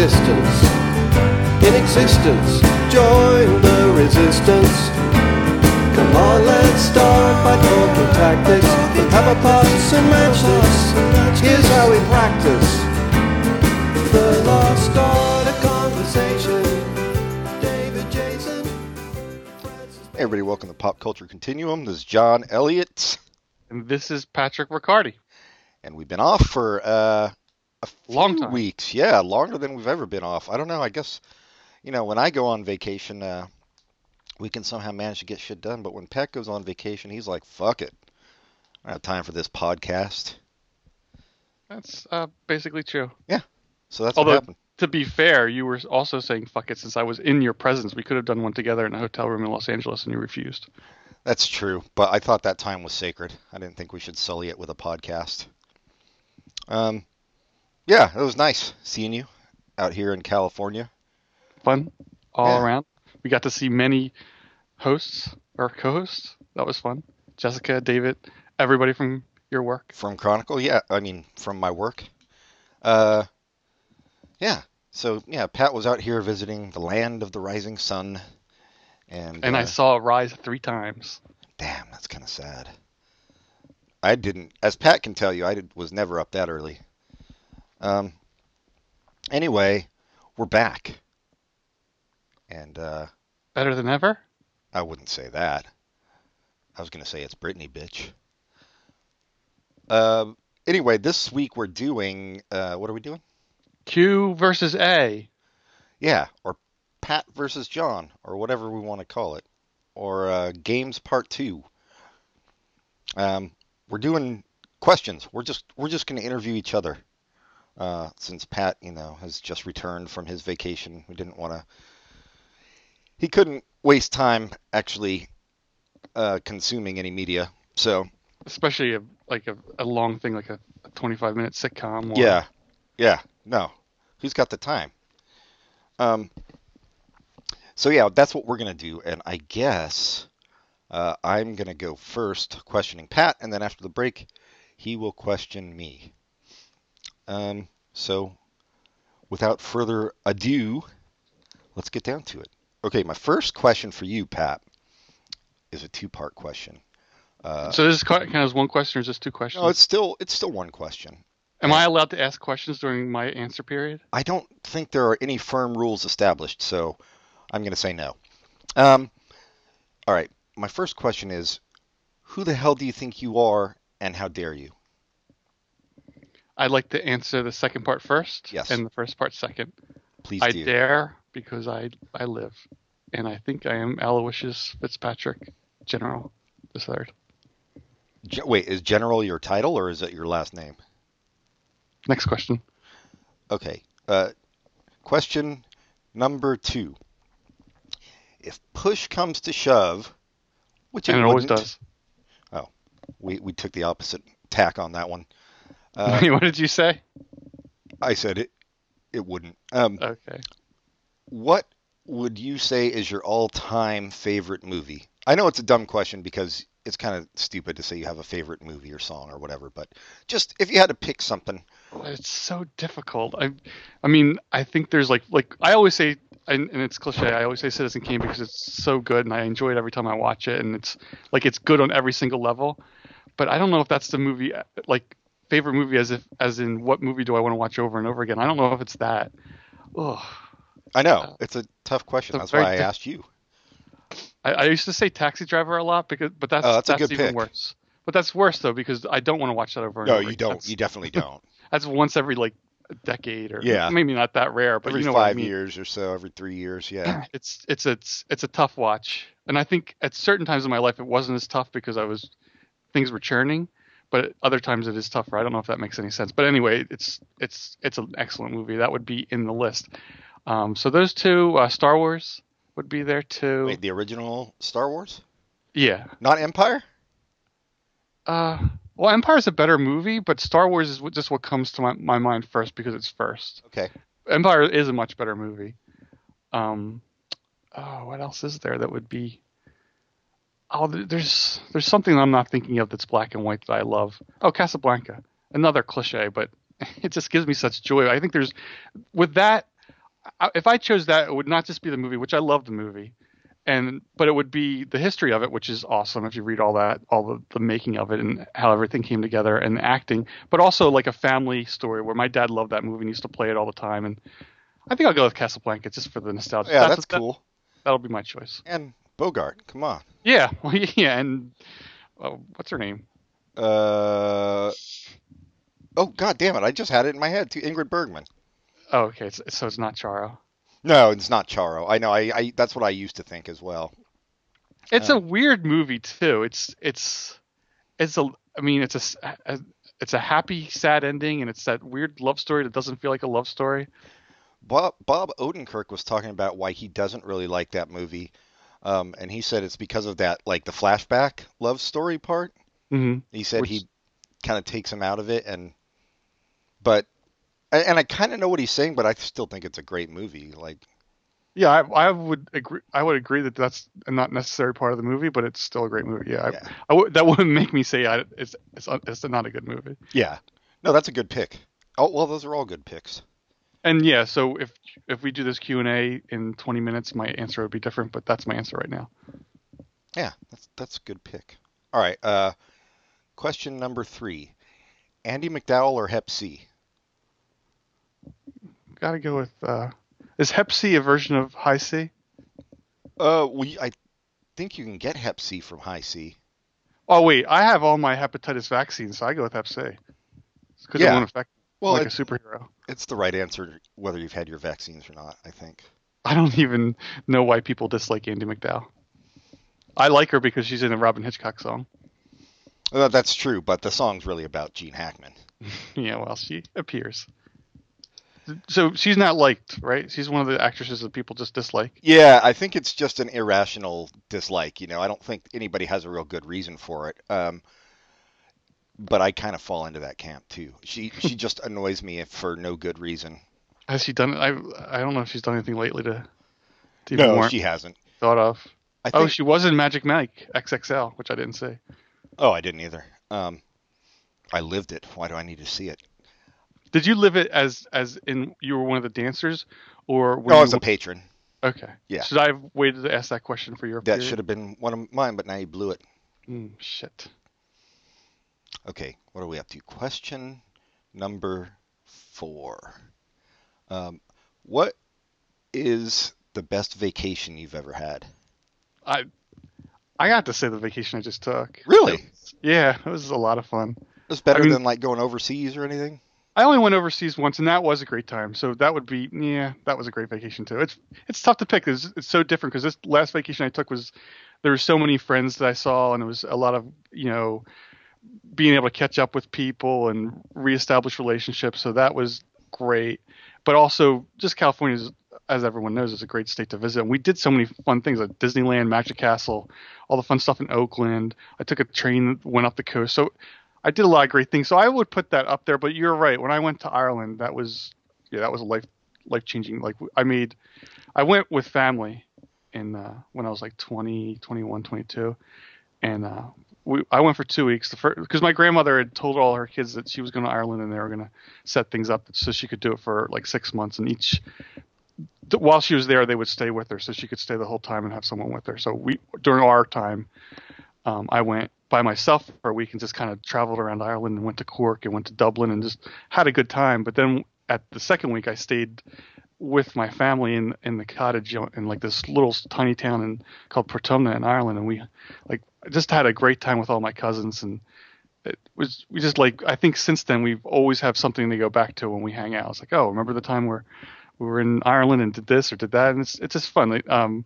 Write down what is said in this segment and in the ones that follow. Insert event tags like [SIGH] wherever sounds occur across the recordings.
distance. In existence, join the resistance. Come on, let's start by talking tactics. We'll have a pass and match this. Here's how we practice. The lost art of conversation. David Jason. Hey everybody, welcome to Pop Culture Continuum. This is John Elliott, And this is Patrick Riccardi. and we've been off for uh, a few Long time. weeks. Yeah, longer than we've ever been off. I don't know. I guess you know when I go on vacation, uh, we can somehow manage to get shit done. But when Pat goes on vacation, he's like, "Fuck it, I don't have time for this podcast." That's uh, basically true. Yeah. So that's Although- what happened. To be fair, you were also saying fuck it since I was in your presence. We could have done one together in a hotel room in Los Angeles and you refused. That's true, but I thought that time was sacred. I didn't think we should sully it with a podcast. Um, yeah, it was nice seeing you out here in California. Fun all Yeah. around. We got to see many hosts or co hosts. That was fun. Jessica, David, everybody from your work. From Chronicle, yeah. I mean, from my work. Uh, yeah. So yeah, Pat was out here visiting the land of the rising sun, and And uh, I saw it rise three times. damn, that's kind of sad. I didn't, as Pat can tell you, I did, was never up that early. Um. Anyway, we're back, and uh, Better than ever? I wouldn't say that. I was gonna say it's Britney, bitch. Um. Anyway, this week we're doing. Uh, what are we doing? Q versus A. Yeah, or Pat versus John, or whatever we want to call it, or uh, Games Part Two. Um, we're doing questions. We're just we're just going to interview each other. Uh, since Pat, you know, has just returned from his vacation, we didn't want to. He couldn't waste time actually uh, consuming any media, so Especially a, like a, a long thing, like a, a 25 minute sitcom. Or, Yeah, yeah, no. Who's got the time? Um. So yeah, that's what we're gonna do, and I guess uh, I'm gonna go first, questioning Pat, and then after the break, he will question me. Um. So, without further ado, let's get down to it. Okay, my first question for you, Pat, is a two-part question. Uh, So this is kind of one question or is this two questions? no, it's still it's still one question. Am I allowed to ask questions during my answer period? I don't think there are any firm rules established, so I'm going to say no. Um, all right. My first question is Who the hell do you think you are, and how dare you? I'd like to answer the second part first Yes. and the first part second. Please I do. dare because I I live. And I think I am Aloysius Fitzpatrick, General the Third. Ge- Wait, is General your title, or is it your last name? Next question. Okay. Uh, question number two. If push comes to shove, which it, and it always does. We, we took the opposite tack on that one. [LAUGHS] Uh, what did you say? I said it. It wouldn't. Um, Okay. What would you say is your all-time favorite movie? I know it's a dumb question because it's kind of stupid to say you have a favorite movie or song or whatever, but just if you had to pick something. It's so difficult. I, I mean, I think there's like, like I always say, and, and it's cliche. I always say Citizen Kane because it's so good, and I enjoy it every time I watch it, and it's like it's good on every single level. But I don't know if that's the movie, like favorite movie, as if as in what movie do I want to watch over and over again. I don't know if it's that. Ugh. I know it's uh, a tough question. That's why I asked you. I, I used to say Taxi Driver a lot because, but that's Oh, that's good even pick. worse. But that's worse though because I don't want to watch that over and No, over. you don't. That's, You definitely [LAUGHS] don't. that's once every like a decade or Yeah. maybe not that rare, but every you know what I five mean. years or so, every three years. Yeah. [CLEARS THROAT] it's it's it's it's a tough watch, and I think at certain times in my life it wasn't as tough because I was things were churning, but other times it is tougher. I don't know if that makes any sense, but anyway, it's it's it's an excellent movie. That would be in the list. Um, so those two, uh, Star Wars would be there too. Wait, the original Star Wars, Yeah. not Empire. Uh, well, Empire is a better movie, but Star Wars is just what comes to my, my mind first because it's first. Okay. Empire is a much better movie. Um, oh, what else is there that would be? Oh, there's there's something I'm not thinking of that's black and white that I love. Oh, Casablanca, another cliche, but [LAUGHS] it just gives me such joy. I think there's with that, if I chose that, it would not just be the movie, which I love the movie, and but it would be the history of it, which is awesome if you read all that, all the, the making of it and how everything came together and the acting, but also like a family story where my dad loved that movie and used to play it all the time, and I think I'll go with Casablanca just for the nostalgia. Yeah, that's that- cool. That'll be my choice. And Bogart, come on. Yeah, [LAUGHS] well, yeah, and oh, what's her name? Uh, oh god damn it! I just had it in my head too. Ingrid Bergman. Oh, okay, it's, so it's not Charo. No, it's not Charo. I know. I, I that's what I used to think as well. It's Uh. a weird movie too. It's it's it's a I mean it's a, it's a happy sad ending and it's that weird love story that doesn't feel like a love story. Bob Bob Odenkirk was talking about why he doesn't really like that movie, um, and he said it's because of that like the flashback love story part. hmm He said Which- he kind of takes him out of it, and but and I kind of know what he's saying, but I still think it's a great movie. Like Yeah, I, I would agree. I would agree that that's a not necessary part of the movie, but it's still a great movie. Yeah, Yeah. I would- that wouldn't make me say I, it's it's it's not a good movie. yeah, no, that's a good pick. Oh well, those are all good picks. And yeah, so if if we do this Q and A in 20 minutes, my answer would be different, but that's my answer right now. Yeah, that's that's a good pick. All right, uh, question number three: Andie MacDowell or Hep C? Got to go with uh, is Hep C a version of Hi-C? Uh, we I think you can get Hep C from Hi-C. Oh wait, I have all my hepatitis vaccines, so I go with Hep C. Because Yeah. it won't affect Well, like a superhero. it's the right answer whether you've had your vaccines or not. I think. I don't even know why people dislike Andie MacDowell. I like her because she's in a Robyn Hitchcock song. Uh, that's true, but the song's really about Gene Hackman. [LAUGHS] Yeah, well, she appears. So she's not liked, right? She's one of the actresses that people just dislike. Yeah, I think it's just an irrational dislike. You know, I don't think anybody has a real good reason for it. Um, but I kind of fall into that camp too. She she just [LAUGHS] annoys me for no good reason. Has she done? I I don't know if she's done anything lately to, to No, she hasn't. thought of. I Oh, she was in Magic Mike XXL, which I didn't see. oh, I didn't either. Um, I lived it. Why do I need to see it? Did you live it as as in you were one of the dancers, or were Oh, you, as a patron. okay? Yeah. Should I have waited to ask that question for your? That period? should have been one of mine, but now you blew it. Mm, shit. Okay, what are we up to? Question number four. Um, what is the best vacation you've ever had? I I got to say the vacation I just took. Really? Yeah, it was a lot of fun. It's better I mean- than like going overseas or anything. I only went overseas once, and that was a great time. So that would be, yeah, that was a great vacation too. It's it's tough to pick. It's, it's so different because this last vacation I took was there were so many friends that I saw, and it was a lot of you know being able to catch up with people and reestablish relationships. So that was great. But also, just California, as everyone knows, is a great state to visit. And we did so many fun things like Disneyland, Magic Castle, all the fun stuff in Oakland. I took a train that went up the coast. So I did a lot of great things. So I would put that up there. But you're right. When I went to Ireland, that was yeah, that was a life life changing. Like I made, I went with family, in uh, when I was like 20, 21, 22, and uh, we I went for two weeks. The first because my grandmother had told all her kids that she was going to Ireland and they were going to set things up so she could do it for like six months, and each while she was there, they would stay with her so she could stay the whole time and have someone with her. So we during our time, um, I went by myself for a week and just kind of traveled around Ireland and went to Cork and went to Dublin and just had a good time. But then at the second week, I stayed with my family in in the cottage in like this little tiny town in, called Portumna in Ireland, and we like just had a great time with all my cousins and. It was we just like I think since then we've always have something to go back to when we hang out. It's like oh remember the time where we were in Ireland and did this or did that and it's it's just fun. Like, um,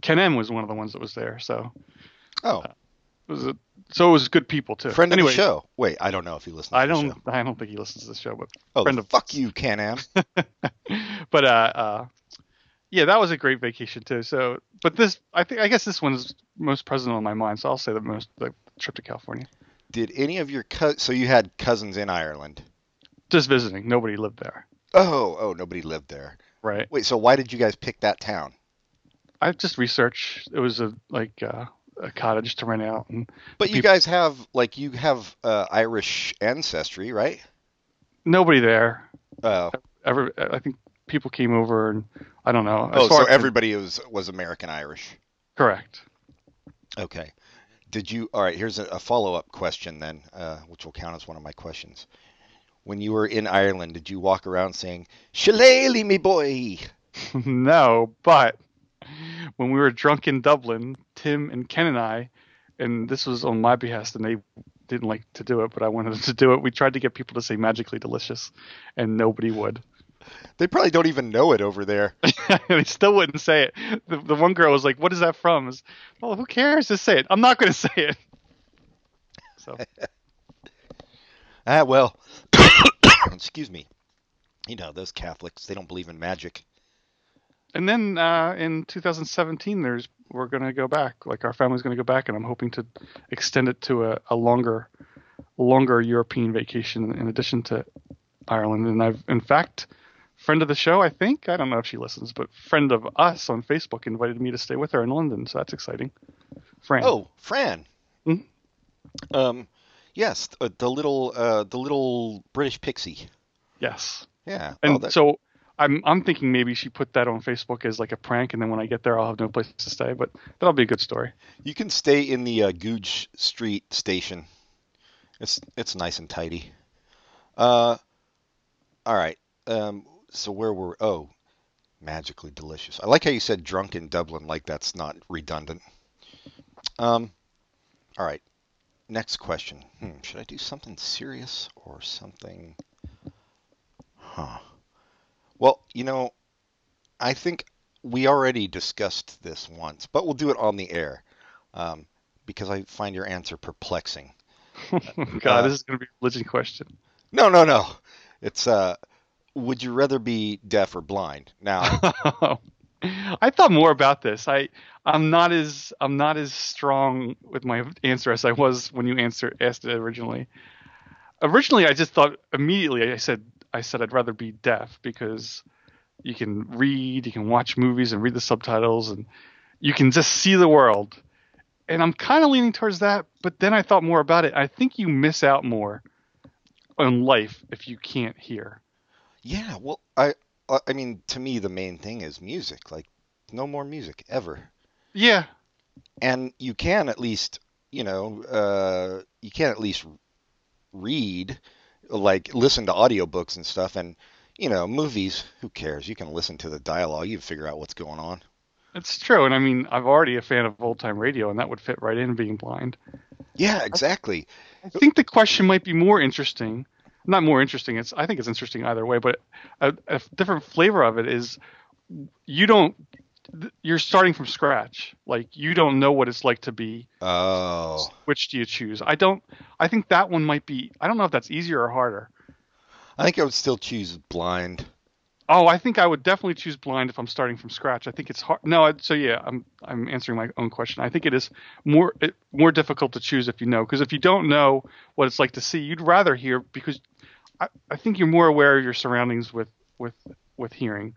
Ken M was one of the ones that was there, so Oh, it was a, so it was good people too. friend anyway, of the show. Wait, I don't know if he listens. I don't The show. I don't think he listens to the show, but Oh, friend of- fuck you, Ken M. [LAUGHS] but uh, uh, yeah, that was a great vacation too. So, but this, I think, I guess this one's most present on my mind. So I'll say the most the trip to California. Did any of your cous- so you had cousins in Ireland? Just visiting. Nobody lived there, Oh, oh, nobody lived there. right? Wait, so why did you guys pick that town? I just researched. It was a like uh, a cottage to rent out, and But you guys have like you have uh, Irish ancestry, right? nobody there. Uh, Ever, I think people came over and I don't know. Oh, so everybody was was American Irish. correct. Okay. Did you? All right. Here's a, a follow up question then, uh, which will count as one of my questions. When you were in Ireland, did you walk around saying "Shillelagh, me boy"? [LAUGHS] no, but when we were drunk in Dublin, Tim and Ken and I, and this was on my behest, and they didn't like to do it, but I wanted them to do it. We tried to get people to say "magically delicious," and nobody would. They probably don't even know it over there. [LAUGHS] they still wouldn't say it. The, the one girl was like, "What is that from?" Was, well, who cares? Just say it. I'm not going [LAUGHS] to say it. So [LAUGHS] Ah, well. [COUGHS] Excuse me. You know those Catholics. They don't believe in magic. And then uh, in 2017, there's we're gonna go back. Like our family's gonna go back, and I'm hoping to extend it to a, a longer, longer European vacation in addition to Ireland. And I've, in fact, friend of the show, I think I don't know if she listens, but friend of us on Facebook invited me to stay with her in London, so that's exciting. Fran. Oh, Fran. Mhm. Um, yes, uh, the little uh, the little British pixie. yes. Yeah. And oh, that- so I'm I'm thinking maybe she put that on Facebook as like a prank, and then when I get there, I'll have no place to stay. But that'll be a good story. You can stay in the uh, Goodge Street station. It's it's nice and tidy. Uh, all right. Um, so where were? Oh, magically delicious. I like how you said drunk in Dublin. Like that's not redundant. Um, all right. Next question. Hmm, should I do something serious or something? Huh. Well, you know, I think we already discussed this once, but we'll do it on the air um, because I find your answer perplexing. [LAUGHS] God, Uh, this is gonna be a religion question. No, no, no. It's uh, would you rather be deaf or blind? Now, [LAUGHS] I thought more about this. I I'm not as I'm not as strong with my answer as I was when you answer asked it originally. Originally, I just thought immediately. I said I said I'd rather be deaf because you can read, you can watch movies and read the subtitles, and you can just see the world. And I'm kind of leaning towards that. But then I thought more about it. I think you miss out more on life if you can't hear. yeah. Well, I, I I mean, to me, the main thing is music. Like, no more music ever. Yeah, and you can at least you know uh, you can at least read like listen to audiobooks and stuff and you know movies who cares you can listen to the dialogue you figure out what's going on It's true, and I mean, I'm already a fan of old time radio, and that would fit right in being blind. yeah exactly I think the question might be more interesting. Not more interesting. It's I think it's interesting either way, but a, a different flavor of it is you don't. You're starting from scratch. Like you don't know what it's like to be. oh Which do you choose? I don't. I think that one might be. I don't know if that's easier or harder. i think i would still choose blind Oh, I think I would definitely choose blind if I'm starting from scratch. I think it's hard. No, I- so yeah, I'm I'm answering my own question. I think it is more it, more difficult to choose if you know, because if you don't know what it's like to see, you'd rather hear because I, I think you're more aware of your surroundings with with with hearing.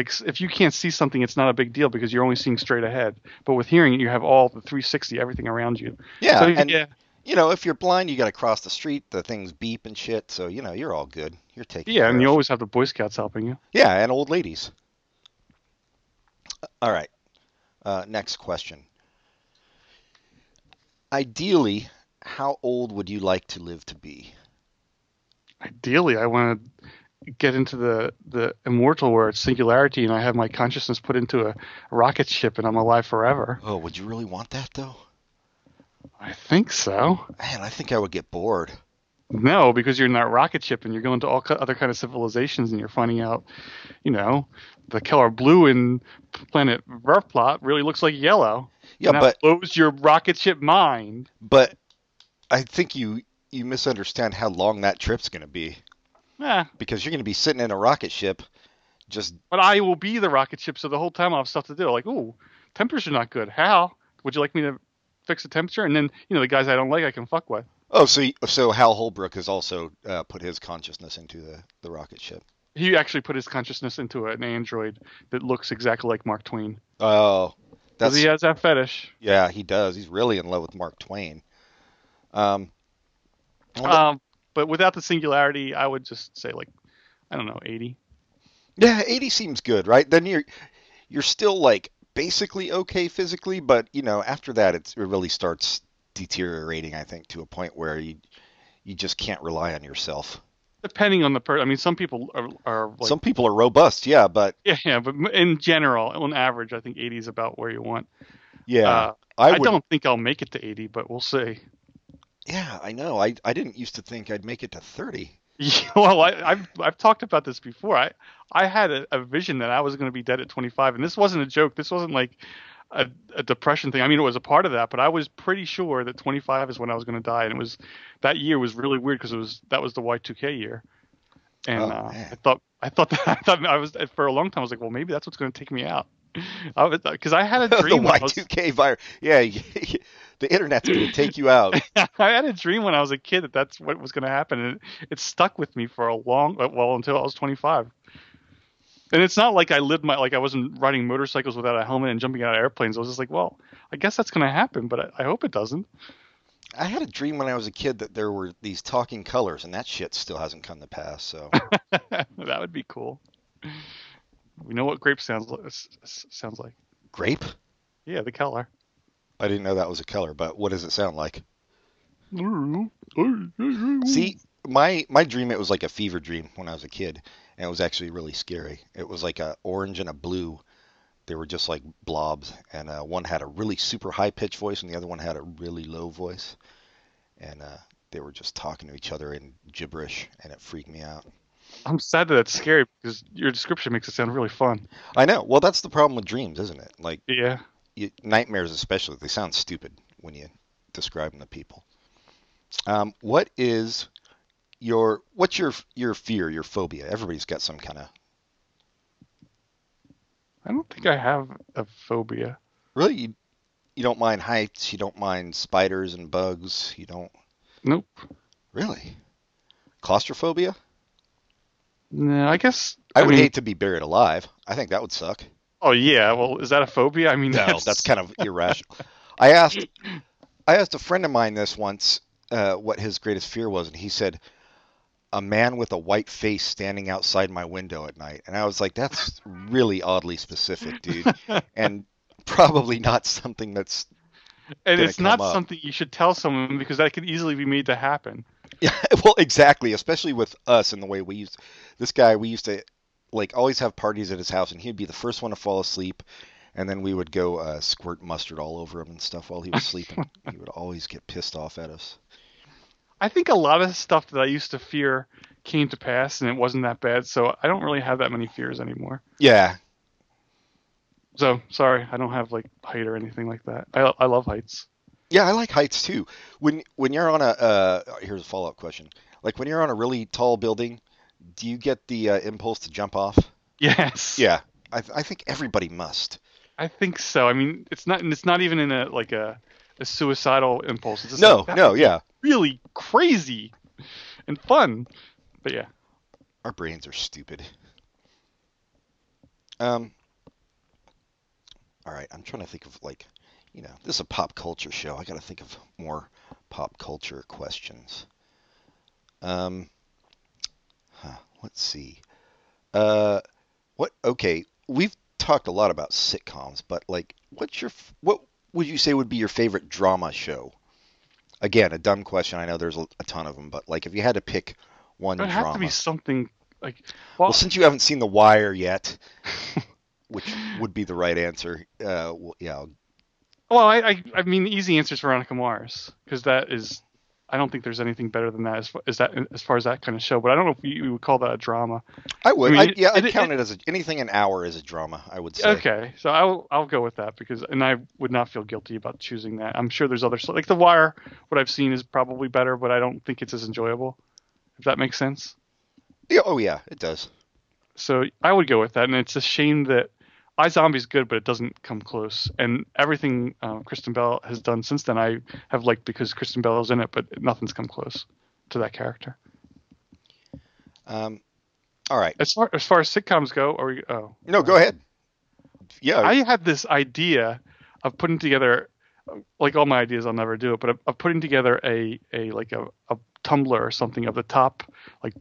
Like if you can't see something, it's not a big deal because you're only seeing straight ahead. But with hearing, you have all the 360, everything around you. yeah So and yeah, you know if you're blind you got to cross the street the things beep and shit. So you know you're all good. You're taking yeah, and you always have the Boy Scouts helping you. yeah and old ladies. All right. Uh, next question. Ideally how old would you like to live to be? Ideally I want to get into the the immortal where it's singularity and I have my consciousness put into a rocket ship and I'm alive forever. Oh, would you really want that though? I think so. Man, I think I would get bored. No, because you're in that rocket ship and you're going to all other kind of civilizations and you're finding out, you know, the color blue in planet Verplot really looks like yellow. Yeah, and that but blows your rocket ship mind. but I think you you misunderstand how long that trip's going to be Yeah, because you're going to be sitting in a rocket ship just but I will be the rocket ship, so the whole time I'll have stuff to do. Like, ooh, temperature not good. How? Would you like me to fix the temperature? And then, you know, the guys I don't like, I can fuck with. Oh, so so Hal Holbrook has also uh, put his consciousness into the the rocket ship. He actually put his consciousness into an android that looks exactly like Mark Twain. Oh, that's he has that fetish. yeah, he does. He's really in love with Mark Twain. Um, Um, but without the singularity, I would just say like, I don't know, 80. Yeah, 80 seems good, right? Then you're you're still like basically okay physically, but you know, after that it's, it really starts deteriorating, I think, to a point where you you just can't rely on yourself. Depending on the person, I mean, some people are, are like, Some people are robust, yeah, but yeah, yeah, but in general, on average, I think 80 is about where you want. yeah, Uh, I, I, would, don't think I'll make it to 80, but we'll see. Yeah, I know. I I didn't used to think I'd make it to 30. [LAUGHS] Well, I, I've I've talked about this before. I I had a, a vision that I was going to be dead at 25, and this wasn't a joke. This wasn't like a, a depression thing. I mean, it was a part of that, but I was pretty sure that 25 is when I was going to die, and it was that year was really weird because it was that was the Y2K year, and Oh, uh. I thought I thought [LAUGHS] that, I thought I was for a long time. I was like, well, maybe that's what's going to take me out. Because I had a [LAUGHS] the dream. when I was- Y2K virus. Yeah, [LAUGHS] the internet's going to take you out. [LAUGHS] I had a dream when I was a kid that that's what was going to happen, and it, it stuck with me for a long, uh, well, until I was 25. And it's not like I lived my like I wasn't riding motorcycles without a helmet and jumping out of airplanes. I was just like, well, I guess that's going to happen, but I, I hope it doesn't. I had a dream when I was a kid that there were these talking colors, and that shit still hasn't come to pass. So that would be cool. We know what grape sounds like. Sounds like. grape. Yeah, the color. I didn't know that was a color, but what does it sound like? See, my my dream it was like a fever dream when I was a kid, and it was actually really scary. It was like a orange and a blue. They were just like blobs, and uh, one had a really super high pitched voice, and the other one had a really low voice, and uh, they were just talking to each other in gibberish, and it freaked me out. I'm sad that it's scary because your description makes it sound really fun. I know. Well, that's the problem with dreams, isn't it? Like Yeah. you, nightmares, especially, they sound stupid when you describe them to people. Um, what is your what's your your fear, your phobia? Everybody's got some kind of I don't think I have a phobia. really. You, you don't mind heights. You don't mind spiders and bugs. You don't Nope. really claustrophobia. No, I guess I, would mean, hate to be buried alive. I think that would suck. Oh yeah, well, is that a phobia? I mean, No, that's kind of irrational. I asked I asked a friend of mine this once uh, what his greatest fear was, and he said a man with a white face standing outside my window at night. And I was like, that's really oddly specific, dude, [LAUGHS] and probably not something that's and gonna it's not up. something you should tell someone because that could easily be made to happen. Yeah, [LAUGHS] well, exactly. Especially with us and the way we used this guy. We used to like always have parties at his house, and he'd be the first one to fall asleep, and then we would go uh, squirt mustard all over him and stuff while he was sleeping. [LAUGHS] he would always get pissed off at us. I think a lot of stuff that I used to fear came to pass, and it wasn't that bad. So I don't really have that many fears anymore. Yeah, So sorry, I don't have like height or anything like that. I I love heights. Yeah, I like heights too. When when you're on a uh, here's a follow up question. Like when you're on a really tall building, do you get the uh, impulse to jump off? Yes. Yeah, I, I think everybody must. I think so. I mean, it's not. It's not even in a like a, a suicidal impulse. It's just No, like, no, yeah. Really crazy and fun. But yeah. Our brains are stupid. Um. All right, I'm trying to think of like, you know, this is a pop culture show. I got to think of more pop culture questions. Um. Huh, let's see. Uh, what? Okay, we've talked a lot about sitcoms, but like, what's your what would you say would be your favorite drama show? Again, a dumb question. I know there's a, a ton of them, but like, if you had to pick one It would drama. have to be something like. Well, Well, since you haven't seen The Wire yet, [LAUGHS] which would be the right answer, uh, well, yeah, I'll- well, I, I, I mean, the easy answer is Veronica Mars because that is. I don't think there's anything better than that as far as that as far as that kind of show. But I don't know if you, you would call that a drama. I would. I I yeah, I'd it- count it, as a, anything an hour is a drama. I would say. Okay, so I'll I'll go with that because and I would not feel guilty about choosing that. I'm sure there's other like The Wire. What I've seen is probably better, but I don't think it's as enjoyable. If that makes sense. Yeah, oh yeah, it does. So I would go with that, and it's a shame that iZombie's good, but it doesn't come close. And everything uh, Kristen Bell has done since then, I have liked because Kristen Bell is in it, but nothing's come close to that character. Um, all right. As far as far as sitcoms go, or we, oh, No, go ahead. Yeah. I had this idea of putting together, like all my ideas, I'll never do it, but of, of putting together a, a like a, a Tumblr or something of the top like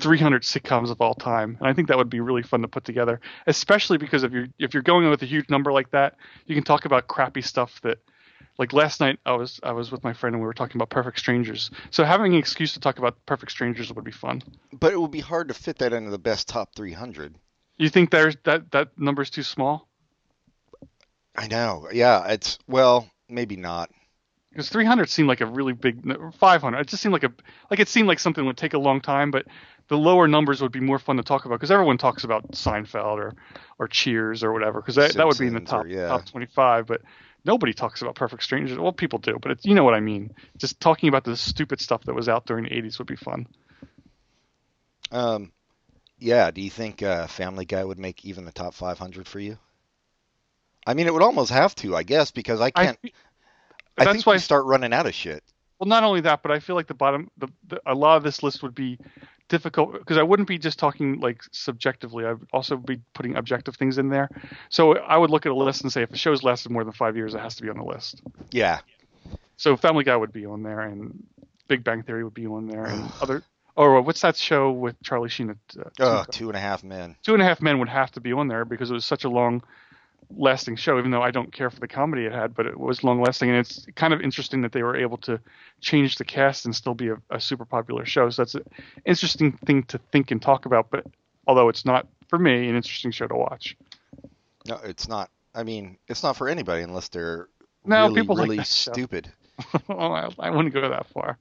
300 sitcoms of all time, and I think that would be really fun to put together. Especially because if you're if you're going with a huge number like that, you can talk about crappy stuff that. Like last night, I was I was with my friend and we were talking about Perfect Strangers. So having an excuse to talk about Perfect Strangers would be fun. But it would be hard to fit that into the best top 300. You think there's that that number's too small? I know. Yeah, it's well, maybe not. Because 300 seemed like a really big. 500. It just seemed like a like it seemed like something would take a long time, but the lower numbers would be more fun to talk about because everyone talks about Seinfeld or or Cheers or whatever because that, that would be in the or- top yeah. top 25, but nobody talks about Perfect Strangers. Well, people do, but it's, you know what I mean. Just talking about the stupid stuff that was out during the 80s would be fun. Um, yeah. Do you think uh, Family Guy would make even the top 500 for you? I mean, it would almost have to, I guess, because I can't. I, that's think why we start running out of shit. Well, not only that, but I feel like the bottom, the, the a lot of this list would be difficult because I wouldn't be just talking like subjectively. I would also be putting objective things in there. So I would look at a list and say if a show's lasted more than five years, it has to be on the list. Yeah. So Family Guy would be on there, and Big Bang Theory would be on there, and [SIGHS] other. Or what's that show with Charlie Sheen? At, uh, Uh, Two- two and a half men. Two and a Half Men would have to be on there because it was such a long lasting show, even though I don't care for the comedy it had, but it was long lasting. And it's kind of interesting that they were able to change the cast and still be a, a super popular show. So that's an interesting thing to think and talk about. But although it's not, for me, an interesting show to watch. No, it's not. I mean, it's not for anybody unless they're No, really, people like really show. stupid. [LAUGHS] oh, I, I wouldn't go that far.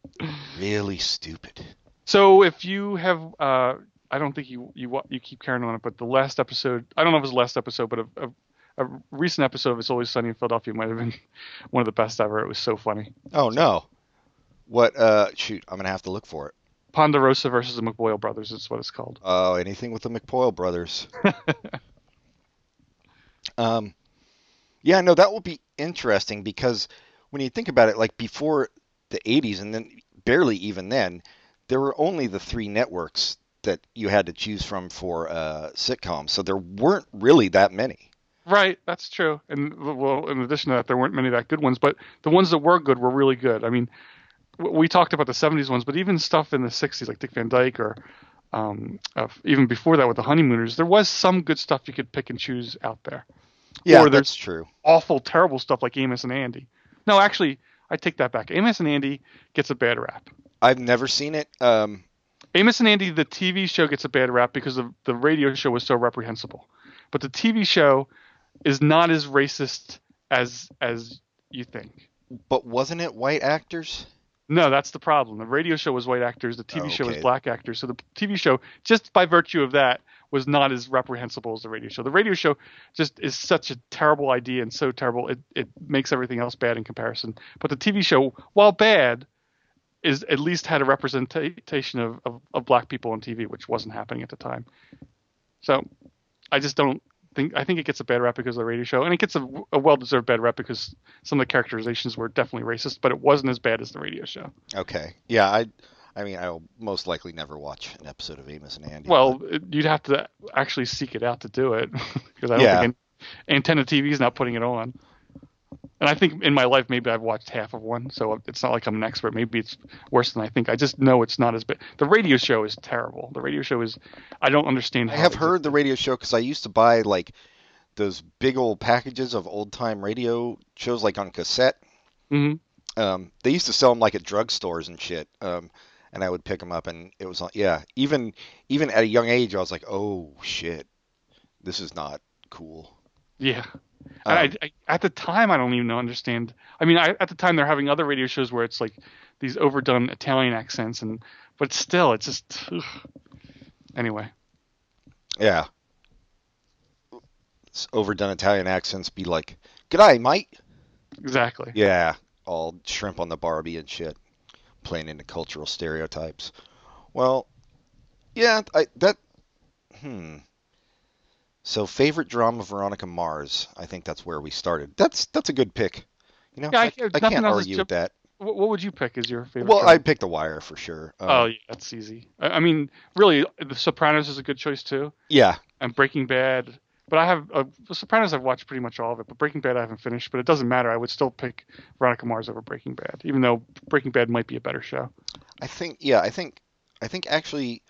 Really stupid. So if you have, uh, I don't think you you you keep carrying on it, but the last episode, I don't know if it was the last episode, but a, a, a recent episode of It's Always Sunny in Philadelphia might have been [LAUGHS] one of the best ever. It was so funny. Oh no. What? Uh, shoot, I'm gonna have to look for it. Ponderosa versus the McPoyle brothers is what it's called. Oh, anything with the McPoyle brothers. [LAUGHS] um, yeah, no, that will be interesting because when you think about it, like before the 80s, and then barely even then, there were only the three networks that you had to choose from for uh, sitcoms. So there weren't really that many. Right, that's true. And well, in addition to that, there weren't many that good ones, but the ones that were good were really good. I mean, we talked about the '70s ones, but even stuff in the '60s, like Dick Van Dyke, or um, uh, even before that with the Honeymooners, there was some good stuff you could pick and choose out there. Yeah, Or that's true. Awful, terrible stuff like Amos and Andy. No, actually, I take that back. Amos and Andy gets a bad rap. I've never seen it. Um, Amos and Andy, the TV show, gets a bad rap because of the radio show was so reprehensible. But the TV show is not as racist as as you think. but wasn't it white actors? No, that's the problem. The radio show was white actors. The TV Oh, show was black actors. So the TV show, just by virtue of that, was not as reprehensible as the radio show. The radio show just is such a terrible idea and so terrible it, it makes everything else bad in comparison. But the TV show, while bad, is at least had a representation of, of, of black people on TV, which wasn't happening at the time. So I just don't think I think it gets a bad rap because of the radio show, and it gets a, a well-deserved bad rap because some of the characterizations were definitely racist, but it wasn't as bad as the radio show. Okay. Yeah, I. I mean, I'll most likely never watch an episode of Amos and Andy. Well, it, you'd have to actually seek it out to do it [LAUGHS] because I don't Yeah. think an, Antenna TV is not putting it on. And I think in my life maybe I've watched half of one, so it's not like I'm an expert. Maybe it's worse than I think. I just know it's not as bad. The radio show is terrible. The radio show is I don't understand. I have heard the radio show because I used to buy like those big old packages of old time radio shows, like on cassette. Mhm. Um, they used to sell them like at drugstores and shit. Um, and I would pick them up, and it was on. Yeah, even even at a young age, I was like, oh shit, this is not cool. Yeah. Um, And I, I, at the time, I don't even understand. I mean, I, at the time, they're having other radio shows where it's like these overdone Italian accents, and but still, it's just. ugh. Anyway, yeah. S- Overdone Italian accents be like, "G'day, mate." exactly. Yeah, all shrimp on the Barbie and shit, playing into cultural stereotypes. Well, yeah, I that hmm. So favorite drama Veronica Mars. I think that's where we started. That's that's a good pick. You know, Yeah, I I, can't- I can't argue with that. What, what would you pick as your favorite? Well, drama? I picked The Wire for sure. Um, Oh yeah, that's easy. I, I mean, really, The Sopranos is a good choice too, yeah, and Breaking Bad. But I have uh, The Sopranos. I've watched pretty much all of it, but Breaking Bad I haven't finished. But it doesn't matter. I would still pick Veronica Mars over Breaking Bad, even though Breaking Bad might be a better show. I think yeah, I think I think actually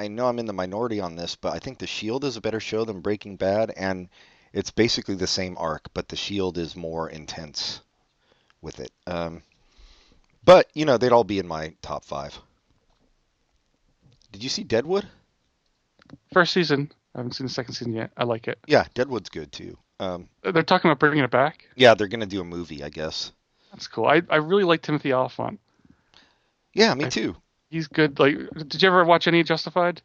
I know I'm in the minority on this, but I think The Shield is a better show than Breaking Bad, and it's basically the same arc, but The Shield is more intense with it. Um, but you know, they'd all be in my top five. Did you see Deadwood? First season. I haven't seen the second season yet. I like it. Yeah, Deadwood's good too. Um, They're talking about bringing it back. yeah, they're gonna do a movie, I guess. That's cool. I, I really like Timothy Olyphant. Yeah, me I- too. He's good. Like, did you ever watch any Justified?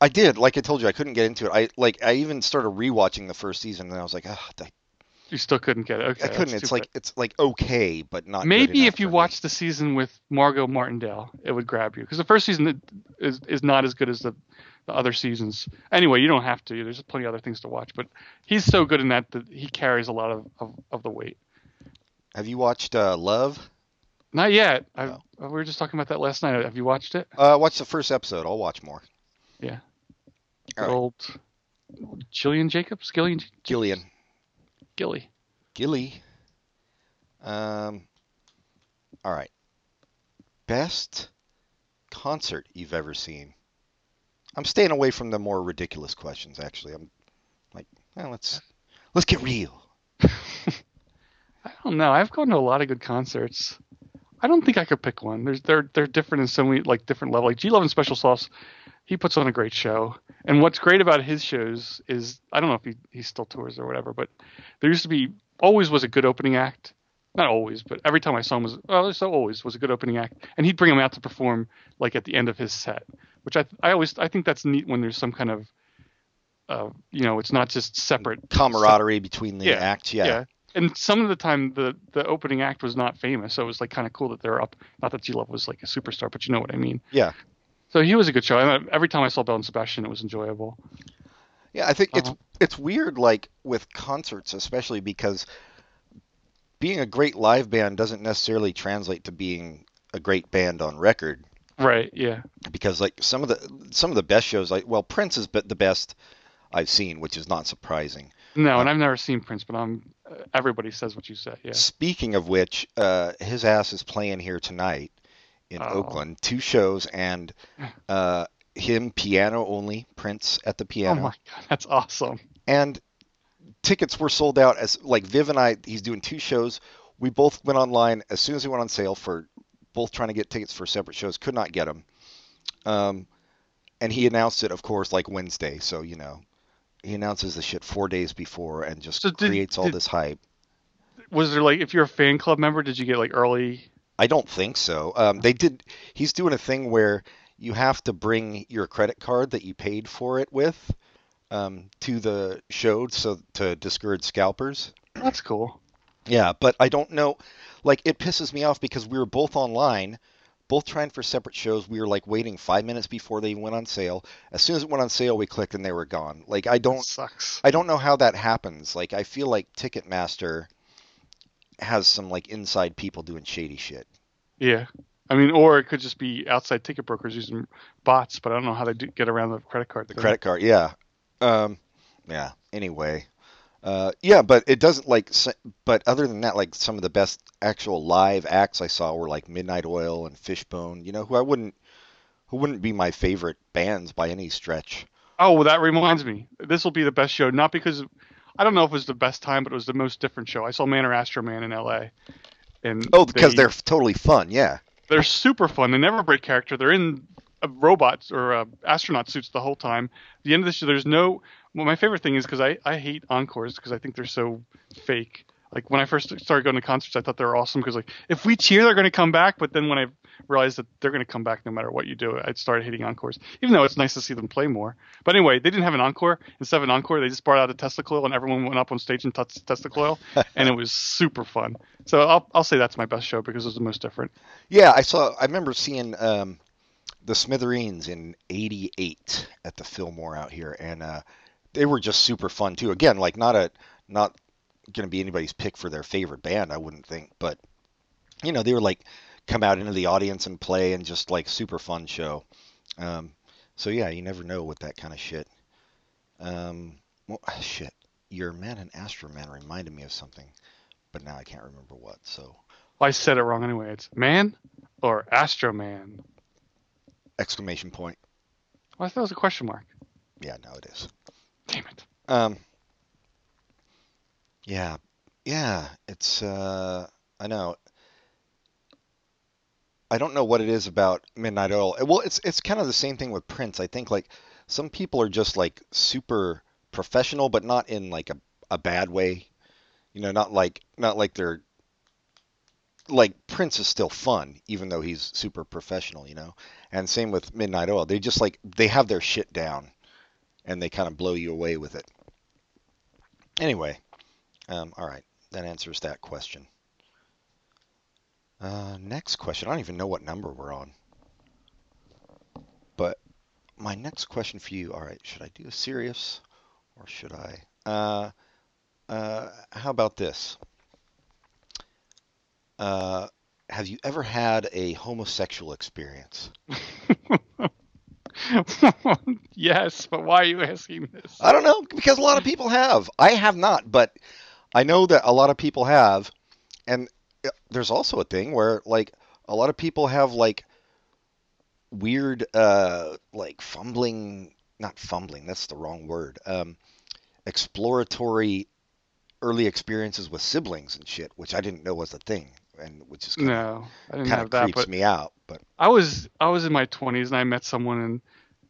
I did. Like I told you, I couldn't get into it. I like I even started rewatching the first season, and I was like, ah, I, You still couldn't get it. Okay, I couldn't. It's like bad. it's like okay, but not. maybe if you watched the season with Margot Martindale, it would grab you because the first season is is not as good as the, the other seasons. Anyway, you don't have to. There's plenty of other things to watch, but he's so good in that that he carries a lot of, of, of the weight. Have you watched uh, Love? Not yet. I, No. We were just talking about that last night. Have you watched it? Uh, watch the first episode. I'll watch more. Yeah. Right. Old Gillian Jacobs, Gillian Gillian, Gilly. Gilly. Um. All right. Best concert you've ever seen. I'm staying away from the more ridiculous questions. Actually, I'm like, well, let's let's get real. [LAUGHS] I don't know. I've gone to a lot of good concerts. I don't think I could pick one. There's they're they're different in so many like different level. Like G Love and Special Sauce, he puts on a great show. And what's great about his shows is I don't know if he he still tours or whatever, but there used to be always was a good opening act. Not always, but every time I saw him was well, so always was a good opening act, and he'd bring him out to perform like at the end of his set, which I I always I think that's neat when there's some kind of uh, you know, it's not just separate Camaraderie between the Yeah, acts. Yeah. And some of the time, the the opening act was not famous, so it was like kind of cool that they're up. Not that G Love was like a superstar, but you know what I mean. Yeah. So he was a good show. And every time I saw Belle and Sebastian, it was enjoyable. Yeah, I think it's Uh-huh. it's weird, like with concerts, especially because being a great live band doesn't necessarily translate to being a great band on record. Right? Yeah. Because like some of the some of the best shows, like well, Prince is the best I've seen, which is not surprising. No, and I've never seen Prince, but I'm. Uh, everybody says what you say. Yeah. Speaking of which, uh, his ass is playing here tonight in Oh. Oakland, two shows, and [LAUGHS] uh, him piano only, Prince at the piano. Oh my god, that's awesome. and tickets were sold out as like Viv and I he's doing two shows we both went online as soon as they went on sale for both trying to get tickets for separate shows could not get them um, and he announced it of course like Wednesday so you know he announces the shit four days before and just So did- creates all did- this hype Was there like, if you're a fan club member, did you get like early? I don't think so um, they did he's doing a thing where you have to bring your credit card that you paid for it with um, to the show so to discourage scalpers That's cool. Yeah, but I don't know. Like, it pisses me off because we were both online, both trying for separate shows. We were like waiting five minutes before they went on sale. As soon as it went on sale, we clicked and they were gone. Like, I don't, sucks. I don't know how that happens. Like, I feel like Ticketmaster has some like inside people doing shady shit. Yeah. I mean, or it could just be outside ticket brokers using bots, but I don't know how they do get around the credit card. The thing. credit card, yeah, um, yeah. Anyway, uh, yeah, but it doesn't like. But other than that, like some of the best actual live acts I saw were like Midnight Oil and Fishbone. You know, who I wouldn't, who wouldn't be my favorite bands by any stretch. Oh, well, that reminds me. This will be the best show, not because I don't know if it was the best time, but it was the most different show. I saw Man or Astro Man in L.A. And Oh, because they, they're totally fun. Yeah, they're super fun. They never break character. They're in uh, robots or uh, astronaut suits the whole time. At the end of the show, there's no. Well, my favorite thing is because I I hate encores because I think they're so fake. Like when I first started going to concerts, I thought they were awesome because like if we cheer, they're going to come back. But then when I realized that they're going to come back no matter what you do, I started hating encores. Even though it's nice to see them play more. But anyway, they didn't have an encore. Instead of an encore, they just brought out a Tesla coil and everyone went up on stage and touched Tesla coil, [LAUGHS] and it was super fun. So I'll I'll say that's my best show because it was the most different. yeah. I saw. I remember seeing um, the Smithereens in '88 at the Fillmore out here, and uh, they were just super fun too. Again, like not a not going to be anybody's pick for their favorite band, I wouldn't think, but you know, they were like come out into the audience and play and just like super fun show. Um, so yeah, you never know with that kind of shit. Um, well, shit, your Man and Astro Man reminded me of something, but now I can't remember what. So I said it wrong anyway. It's man or Astro Man. exclamation point. Well, I thought it was a question mark. Yeah, now it is. Damn it. Um, yeah, yeah, it's uh, I know. I don't know what it is about Midnight Oil. Well, it's it's kind of the same thing with Prince. I think like some people are just like super professional, but not in like a, a bad way. You know, not like not like they're like Prince is still fun, even though he's super professional, you know. And same with Midnight Oil. They just like they have their shit down, and they kind of blow you away with it. Anyway, um, all right, that answers that question. Uh, next question. I don't even know what number we're on. But my next question for you. All right, should I do a serious, or should I? Uh, uh, how about this? Uh, have you ever had a homosexual experience? [LAUGHS] [LAUGHS] yes, but why are you asking this? I don't know because a lot of people have. I have not, but I know that a lot of people have. And uh, there's also a thing where like a lot of people have like weird uh like fumbling, not fumbling, that's the wrong word. Um exploratory early experiences with siblings and shit, which I didn't know was a thing and which is kind of No, I kind of that. creeps But me out, but I was I was in my 20s and I met someone and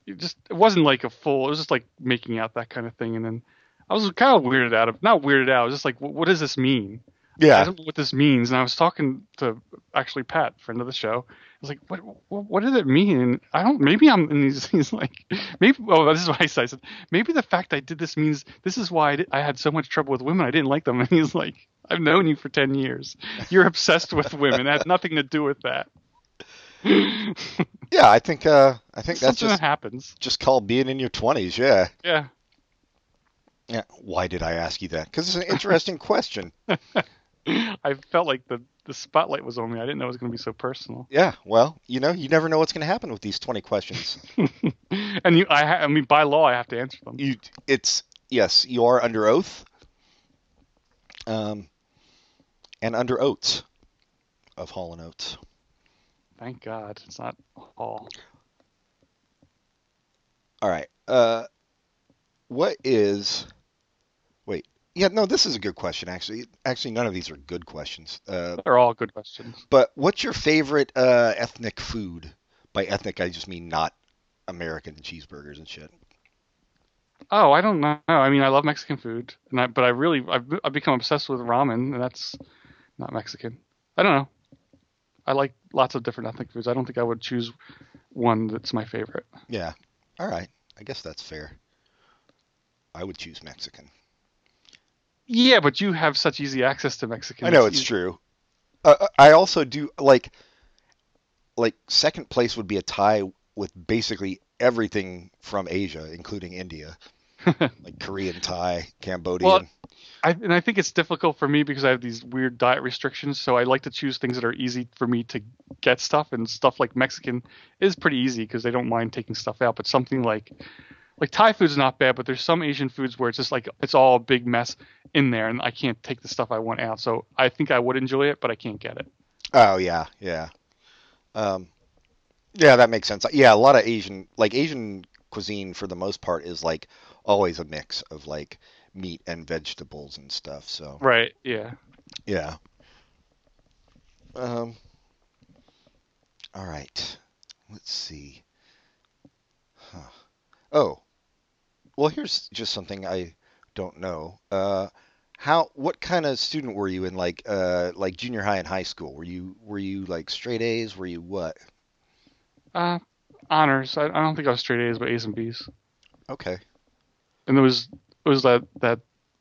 it just it wasn't like a full. It was just like making out that kind of thing. And then I was kind of weirded out of not weirded out. I was just like, what, what does this mean? I yeah. don't know what this means. And I was talking to actually Pat, friend of the show. I was like, what, what, what did it mean? And I don't, maybe I'm, and he's, he's like, maybe, oh, this is what I said. I said, maybe the fact I did this means this is why I, did, I had so much trouble with women. I didn't like them. [LAUGHS] And he's like, I've known you for 10 years. You're obsessed with women. It had nothing to do with that. [LAUGHS] Yeah, I think uh I think that's Something just that happens. just called being in your 20s, yeah. Yeah. Yeah. Why did I ask you that? Because it's an interesting [LAUGHS] question. I felt like the, the spotlight was on me. I didn't know it was going to be so personal. Yeah. Well, you know, you never know what's going to happen with these 20 questions. [LAUGHS] and you, I, ha- I mean, by law, I have to answer them. You, it's yes, you are under oath. Um, and under oats of Hall and Oates. Thank God it's not all. All right. Uh, what is? Wait. Yeah. No. This is a good question. Actually. Actually, none of these are good questions. Uh, They're all good questions. But what's your favorite uh, ethnic food? By ethnic, I just mean not American cheeseburgers and shit. Oh, I don't know. I mean, I love Mexican food, and I, but I really I've, I've become obsessed with ramen, and that's not Mexican. I don't know. I like lots of different ethnic foods. I don't think I would choose one that's my favorite. Yeah. All right. I guess that's fair. I would choose Mexican. Yeah, but you have such easy access to Mexican. I know it's easy- true. Uh, I also do like like second place would be a tie with basically everything from Asia, including India, [LAUGHS] like Korean, Thai, Cambodian. Well, I, and I think it's difficult for me because I have these weird diet restrictions. So I like to choose things that are easy for me to get stuff, and stuff like Mexican is pretty easy because they don't mind taking stuff out. But something like like Thai food's not bad, but there's some Asian foods where it's just like it's all a big mess in there, and I can't take the stuff I want out. So I think I would enjoy it, but I can't get it. Oh yeah, yeah. Um, yeah, that makes sense. Yeah, a lot of Asian, like Asian cuisine for the most part is like always a mix of like meat and vegetables and stuff. So Right? Yeah. yeah. Um. All right. Let's see. Huh. Oh. Well, here's just something I don't know. Uh, how? What kind of student were you in? Like, uh, like junior high and high school? Were you were you like straight A's? Were you what? Uh, honors. I, I don't think I was straight A's, but A's and B's. Okay. And there was was that that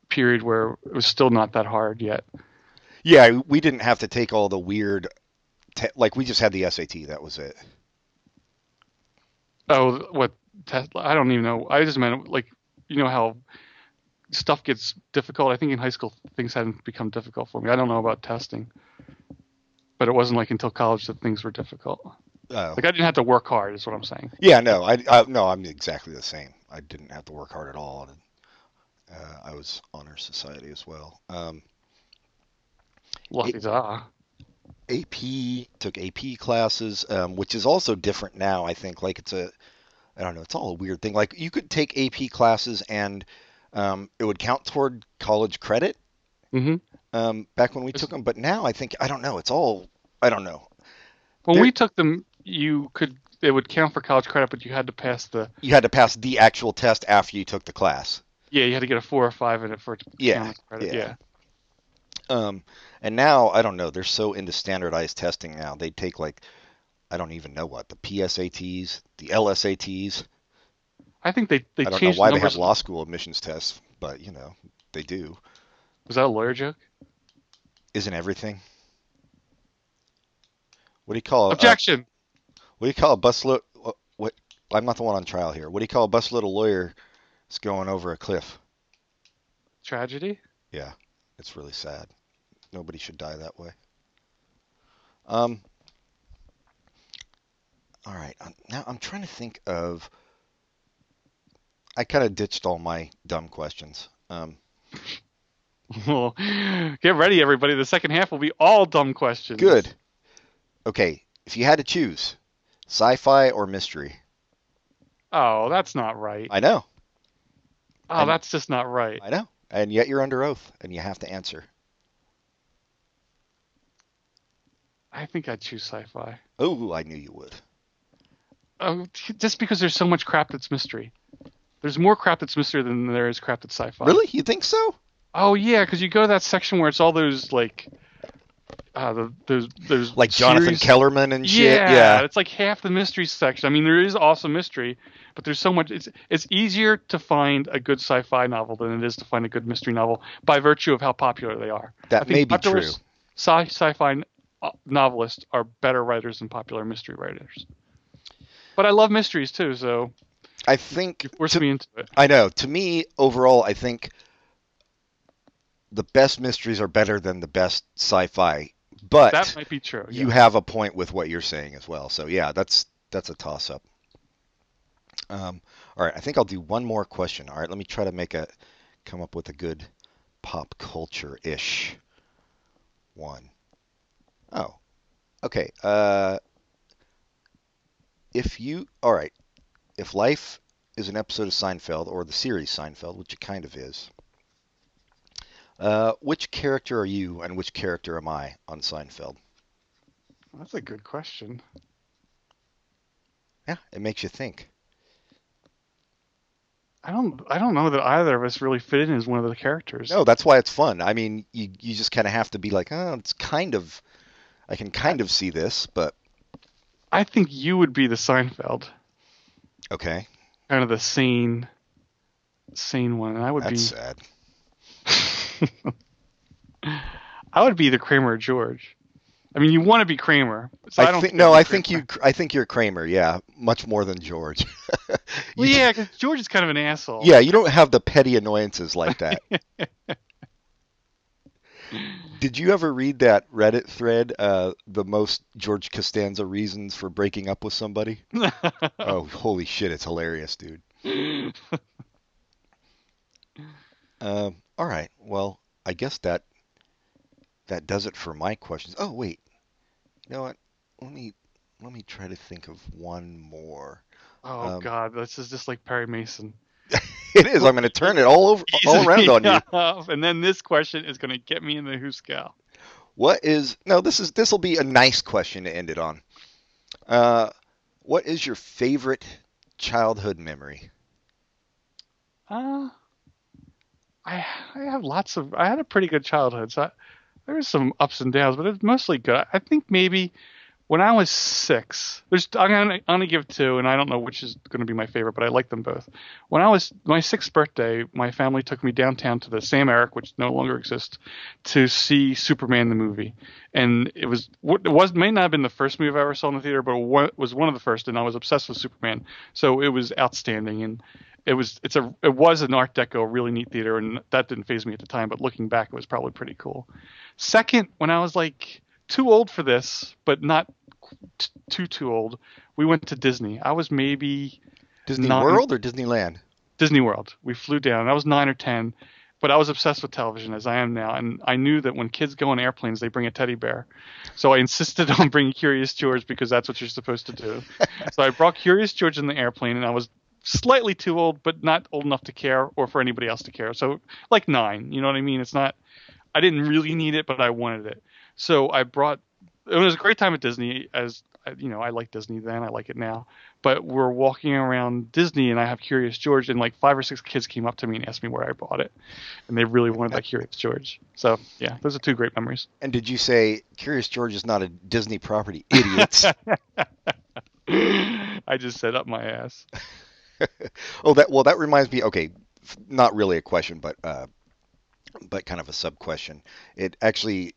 period where it was still not that hard yet. Yeah, we didn't have to take all the weird, te- like we just had the SAT. That was it. Oh, what test? I don't even know. I just meant like you know how stuff gets difficult. I think in high school things hadn't become difficult for me. I don't know about testing, but it wasn't like until college that things were difficult. Oh. Like I didn't have to work hard, is what I'm saying. Yeah, no, I, I no, I'm exactly the same. I didn't have to work hard at all. Uh, I was honor society as well. Um, Lucky. AP took AP classes, um, which is also different now. I think like it's a I don't know. It's all a weird thing. Like you could take AP classes and um, it would count toward college credit Mm-hmm. um, back when we took them. But now I think I don't know. It's all I don't know. When There- we took them, you could it would count for college credit, but you had to pass the You had to pass the actual test after you took the class. Yeah, you had to get a four or five in it for it to Yeah, credit. yeah. Yeah. Um, and now I don't know. They're so into standardized testing now. They take like I don't even know what the PSATs, the LSATs. I think they they I don't know why the they have law school admissions tests, but you know they do. Was that a lawyer joke? Isn't everything? What do you call? Objection. what do you call a busload? What, what? I'm not the one on trial here. What do you call a busload of lawyer is going over a cliff? Tragedy. Yeah, it's really sad. Nobody should die that way. Um. All right. Now I'm trying to think of. I kind of ditched all my dumb questions. Um, [LAUGHS] Well, get ready, everybody. The second half will be all dumb questions. good. Okay, if you had to choose, sci-fi or mystery? Oh, that's not right. I know, Oh, I'm- that's just not right. I know, and yet you're under oath, and you have to answer. I think I'd choose sci-fi. Oh, I knew you would. Oh, just because there's so much crap that's mystery. There's more crap that's mystery than there is crap that's sci-fi. Really? You think so? Oh yeah, because you go to that section where it's all those like, uh, the, those those Like Jonathan series- Kellerman and shit? Yeah, Yeah. it's like half the mystery section. I mean, there is awesome mystery, but there's so much. It's it's easier to find a good sci-fi novel than it is to find a good mystery novel by virtue of how popular they are. I That think may be true. Sci sci-fi uh, novelists are better writers than popular mystery writers. But I love mysteries too, so I think we're to- me into it. I know. To me, overall, I think the best mysteries are better than the best sci-fi. But That might be true. you have a point with what you're saying as well. So yeah, that's that's a toss-up. Um, all right, I think I'll do one more question. All right, let me try to make a come up with a good pop culture-ish one. Oh, okay. Uh, if you all right, if life is an episode of Seinfeld or the series Seinfeld, which it kind of is, uh, which character are you and which character am I on Seinfeld? That's a good question. Yeah, it makes you think. I don't I don't know that either of us really fit in as one of the characters. No, that's why it's fun. I mean, you you just kind of have to be like, oh, it's kind of, I can kind of see this, but I think you would be the Seinfeld, okay, kind of the sane, sane one, and I would that's sad. [LAUGHS] I would be the Kramer or George. I mean, you want to be Kramer, so I, I, don't think I'd no, I think you, I think you're Kramer. Yeah, much more than George. [LAUGHS] Well, yeah, because George is kind of an asshole. yeah, you don't have the petty annoyances like that. [LAUGHS] Did you ever read that Reddit thread, uh, the most George Costanza reasons for breaking up with somebody? Oh, holy shit, it's hilarious, dude. Um, all right. Well, I guess that that does it for my questions. Oh, wait. You know what? Let me let me try to think of one more. oh Um, God, this is just like Perry Mason. [LAUGHS] It is. I'm going to turn it all over, [LAUGHS] all around on you. [LAUGHS] And then this question is going to get me in the Hooskow. What is no? This is this will be a nice question to end it on. Uh, what is your favorite childhood memory? Uh, I I have lots of. I had a pretty good childhood. So I, there was some ups and downs, but it's mostly good. I think maybe when I was six, there's I'm gonna, I'm gonna give two, and I don't know which is to be my favorite, but I like them both. When I was my sixth birthday, my family took me downtown to the Sam Eric, which no longer exists, to see Superman the movie, and it was it was may not have been the first movie I ever saw in the theater, but it was one of the first, and I was obsessed with Superman, so it was outstanding and it was it's a it was an art deco really neat theater and that didn't phase me at the time but looking back it was probably pretty cool second when i was like too old for this but not t- too too old we went to disney i was maybe Disney Nine. World or Disneyland? disney world we flew down i was nine or ten but I was obsessed with television as I am now, and I knew that when kids go on airplanes, they bring a teddy bear. So I insisted [LAUGHS] on bringing Curious George because that's what you're supposed to do. so I brought Curious George in the airplane, and I was slightly too old, but not old enough to care or for anybody else to care. So like nine, you know what I mean? It's not. I didn't really need it, but I wanted it. So I brought. It was a great time at Disney, as you know. I like Disney then. I like it now. But we're walking around Disney, and I have Curious George, and like five or six kids came up to me and asked me where I bought it, and they really wanted that Curious George. So yeah, those are two great memories. And did you say Curious George is not a Disney property? Idiots. [LAUGHS] I just set up my ass. [LAUGHS] [LAUGHS] oh, that well, that reminds me. Okay, not really a question, but uh, but kind of a sub question. It actually,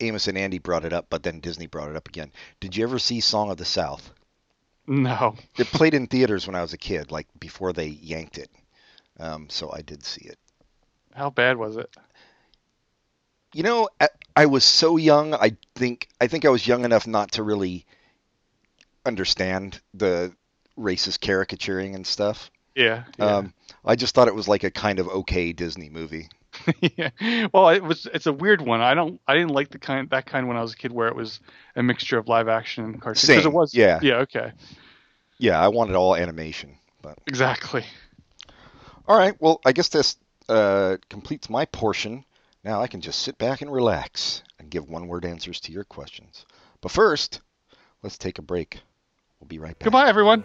Amos and Andy brought it up, but then Disney brought it up again. Did you ever see Song of the South? No. [LAUGHS] It played in theaters when I was a kid, like before they yanked it. Um, so I did see it. How bad was it? You know, I, I was so young. I think I think I was young enough not to really understand the racist caricaturing and stuff. Yeah. yeah. Um, I just thought it was like a kind of okay Disney movie. [LAUGHS] yeah. Well, it was. It's a weird one. I don't. I didn't like the kind that kind when I was a kid, where it was a mixture of live action and cartoon. Same. it was. Yeah. Yeah. Okay. Yeah, I wanted all animation, but Exactly. all right. Well, I guess this uh, completes my portion. Now I can just sit back and relax and give one-word answers to your questions. But first, let's take a break. We'll be right back. Goodbye, everyone.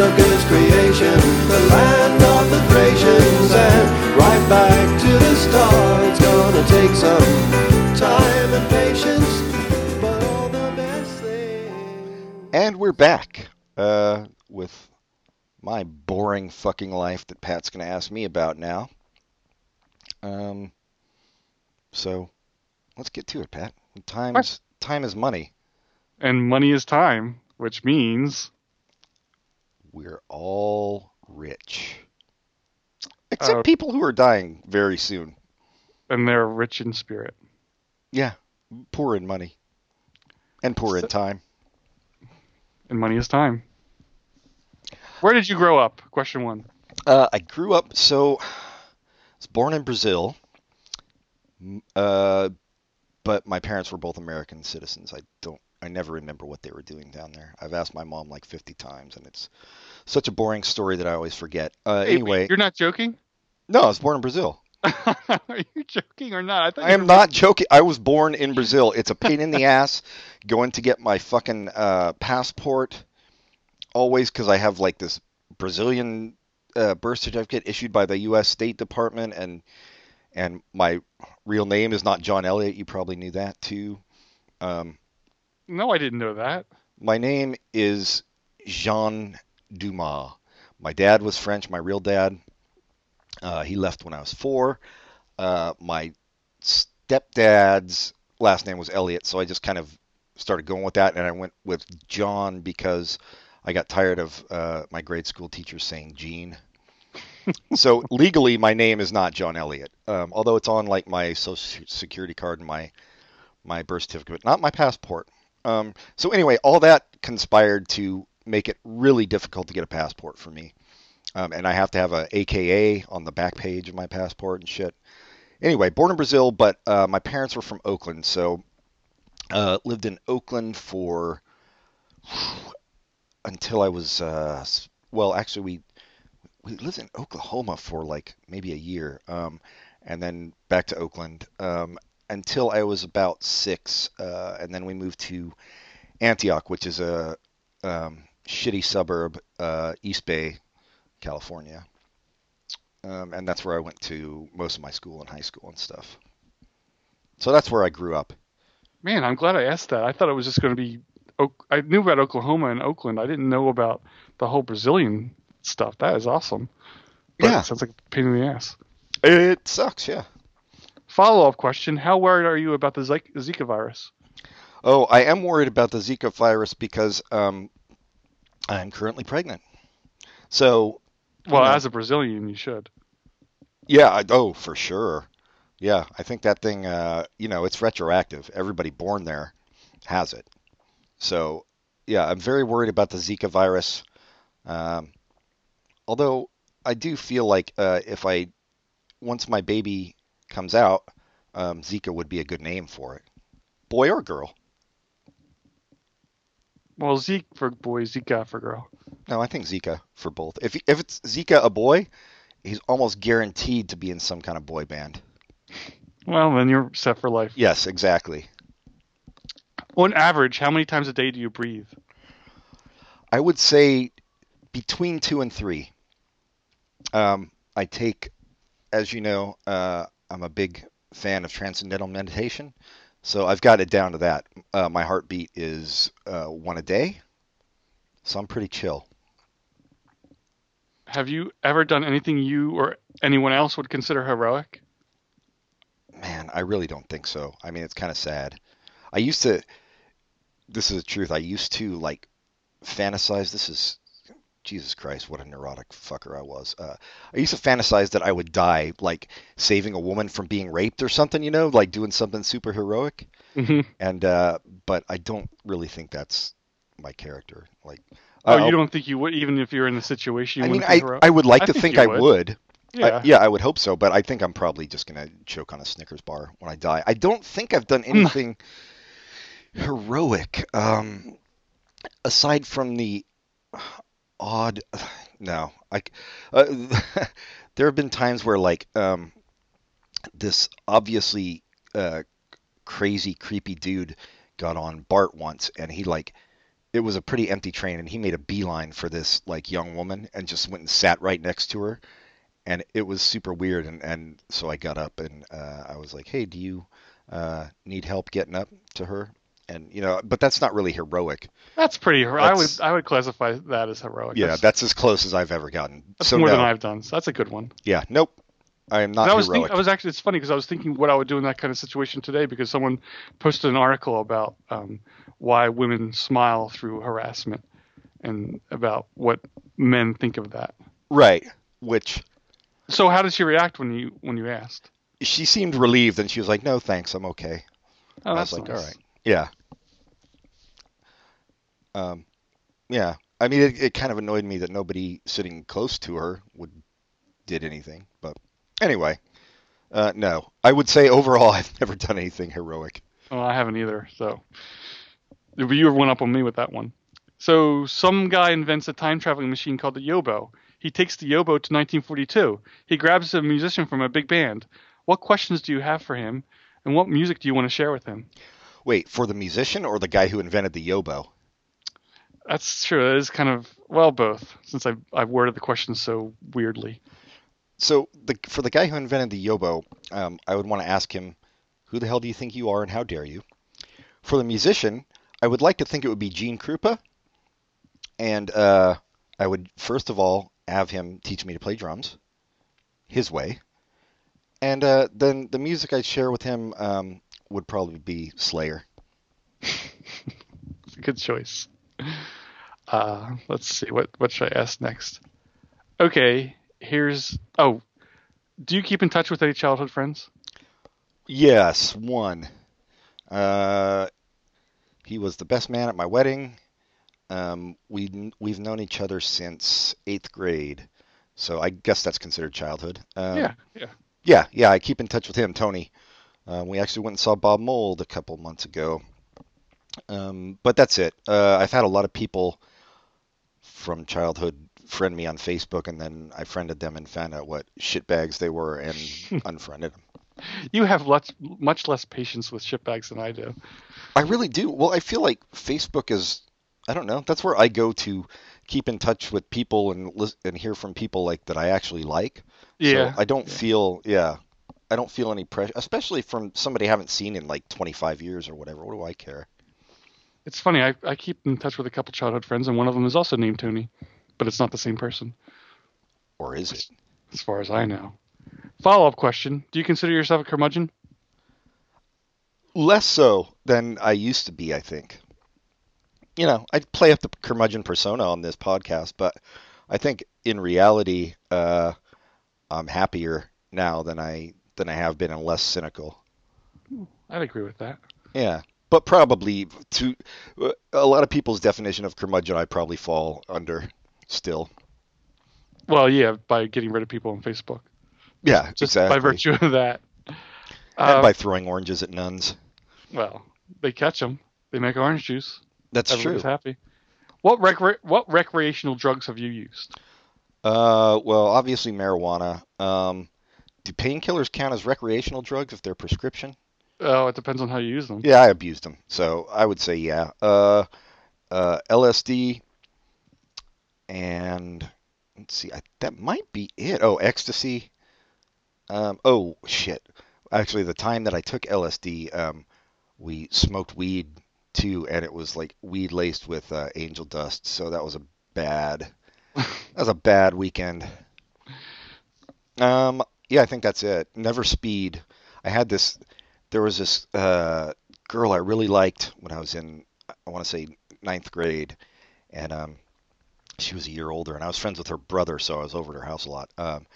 Bram Stoker's creation, the land of the Thracians, and right back to the start. It's gonna take some time and patience, but all the best things. And we're back uh, with my boring fucking life that Pat's going to ask me about now. Um, so let's get to it, Pat. Time's time is money. And money is time, which means We're all rich, except Uh, people who are dying very soon. and they're rich in spirit. Yeah, poor in money and poor in time. And money is time. Where did you grow up? Question one. Uh, I grew up so I was born in Brazil, uh, but my parents were both American citizens. I don't, I never remember what they were doing down there. I've asked my mom like 50 times, and it's such a boring story that I always forget. Uh, Hey, anyway, you're not joking? no, I was born in Brazil. [LAUGHS] Are you joking or not? I thought I am not joking. I was born in Brazil. It's a pain in the ass going to get my fucking uh, passport always because I have like this Brazilian uh, birth certificate issued by the U.S. State Department, and and my real name is not John Elliott. You probably knew that too. Um, No, I didn't know that. my name is Jean Dumas. My dad was French. My real dad, uh, he left when I was four. Uh, my stepdad's last name was Elliot, so I just kind of started going with that, and I went with John because I got tired of uh, my grade school teacher saying Gene. [LAUGHS] so legally, my name is not John Elliot, um, although it's on like my social security card and my my birth certificate, not my passport. Um, so anyway, all that conspired to make it really difficult to get a passport for me, um, and I have to have a AKA on the back page of my passport and shit. Anyway, born in Brazil, but uh, my parents were from Oakland, so uh, lived in Oakland for [SIGHS] until I was uh, well, actually we we lived in Oklahoma for like maybe a year, um, and then back to Oakland. Um, until I was about six, uh, and then we moved to Antioch, which is a um, shitty suburb, uh, East Bay, California, um, and that's where I went to most of my school and high school and stuff. So that's where I grew up. Man, I'm glad I asked that. I thought it was just going to be. I knew about Oklahoma and Oakland. I didn't know about the whole Brazilian stuff. That is awesome. But Yeah. sounds like a pain in the ass. It sucks, yeah. Follow up question: How worried are you about the Zika virus? Oh, I am worried about the Zika virus because um, I'm currently pregnant. So, Well, Yeah. as a Brazilian, you should. yeah, I, oh, for sure. Yeah, I think that thing, uh, you know, it's retroactive. Everybody born there has it. So, yeah, I'm very worried about the Zika virus. Um, although I do feel like uh, if I, once my baby comes out, um, Zika would be a good name for it. Boy or girl? Well, Zeke for boy, Zika for girl. No, I think Zika for both. If if it's Zika a boy, he's almost guaranteed to be in some kind of boy band. Well, then you're set for life. Yes, exactly. On average, how many times a day do you breathe? I would say between two and three. Um, I take, as you know, uh, I'm a big fan of transcendental meditation, so I've got it down to that. Uh, my heartbeat is uh, one a day, so I'm pretty chill. Have you ever done anything you or anyone else would consider heroic? Man, I really don't think so. I mean, it's kind of sad. I used to. This is the truth. I used to like fantasize. This is Jesus Christ, what a neurotic fucker I was. Uh, I used to fantasize that I would die, like saving a woman from being raped or something. You know, like doing something super heroic. Mhm. And uh, but I don't really think that's my character. Like, Oh, I'll- you don't think you would, even if you're in the situation? You I mean, I heroic? I would like I to think think I would. would. yeah. I, yeah, I would hope so, but I think I'm probably just gonna choke on a Snickers bar when I die. I don't think I've done [LAUGHS] anything heroic, um, aside from the odd. [SIGHS] No, I. Uh, [LAUGHS] there have been times where like um, this obviously uh, crazy, creepy dude got on Bart once, and he like. It was a pretty empty train, and he made a beeline for this like young woman, and just went and sat right next to her, and it was super weird and and so I got up and uh, I was like, "Hey, do you uh, need help getting up to her?" And you know, but that's not really heroic. That's pretty. hero- I would I would classify that as heroic. Yeah, that's, that's as close as I've ever gotten. that's so more no, than I've done. So that's a good one. yeah, nope, I am not I was heroic. think, I was actually it's funny because I was thinking what I would do in that kind of situation today because someone posted an article about um, why women smile through harassment and about what men think of that. right, which So how did she react when you when you asked? she seemed relieved, and she was like, "No, thanks, I'm okay." Oh, I that's was like, nice. "All right, yeah." Um, yeah. I mean, it, it kind of annoyed me that nobody sitting close to her would did anything. But anyway, uh, no. I would say overall, [LAUGHS] I've never done anything heroic. Well, I haven't either. So you one up on me with that one. So some guy invents a time traveling machine called the Yobo. He takes the Yobo to 1942. He grabs a musician from a big band. What questions do you have for him, and what music do you want to share with him? Wait, for the musician or the guy who invented the yobo? That's true. It is kind of well both, since I've I've worded the question so weirdly. So the for the guy who invented the yobo, um, I would want to ask him, "Who the hell do you think you are, and how dare you?" For the musician, I would like to think it would be Gene Krupa, and uh, I would first of all have him teach me to play drums, his way, and uh, then the music I'd share with him um, would probably be Slayer. [LAUGHS] It's a good choice. Uh, let's see. What what should I ask next? Okay. Here's. Oh, do you keep in touch with any childhood friends? Yes, one. Uh, he was the best man at my wedding. Um, we we've known each other since eighth grade, so I guess that's considered childhood. Um, yeah. Yeah. yeah, yeah. I keep in touch with him, Tony. Um, we actually went and saw Bob Mould a couple months ago. Um, but that's it. Uh, I've had a lot of people from childhood friend me on Facebook, and then I friended them and found out what shitbags they were and [LAUGHS] unfriended them. You have lots, much less patience with shitbags than I do. I really do. Well, I feel like Facebook is, I don't know, that's where I go to keep in touch with people and lis- and hear from people like that I actually like. Yeah. So I don't yeah. feel, yeah. I don't feel any pressure, especially from somebody I haven't seen in like 25 years or whatever. What do I care? It's funny. I, I keep in touch with a couple childhood friends, and one of them is also named Tony, but it's not the same person, Or is it? as far as I know. Follow up question: Do you consider yourself a curmudgeon? Less so than I used to be, I think. You know, I play up the curmudgeon persona on this podcast, but I think in reality, uh, I'm happier now than I than I have been, and less cynical. I'd agree with that. Yeah, but probably to a lot of people's definition of curmudgeon, I probably fall under still. Well, yeah, by getting rid of people on Facebook, Yeah, just exactly. by virtue of that. and by throwing oranges at nuns. well, they catch them. They make orange juice. That's Everybody's true. happy. What recre- what recreational drugs have you used? Uh, well, obviously marijuana. Um, do painkillers count as recreational drugs if they're prescription? Oh, it depends on how you use them. Yeah, I abused them, so I would say yeah. Uh, uh, LSD, and let's see, I, that might be it. Oh, ecstasy. Um, oh shit. Actually, the time that I took LSD, um, we smoked weed too, and it was like weed laced with uh, angel dust. So that was a bad. [LAUGHS] that was a bad weekend. Um, yeah, I think that's it. Never speed. I had this. There was this uh, girl I really liked when I was in, I want to say ninth grade, and um, she was a year older, and I was friends with her brother, so I was over at her house a lot. Um,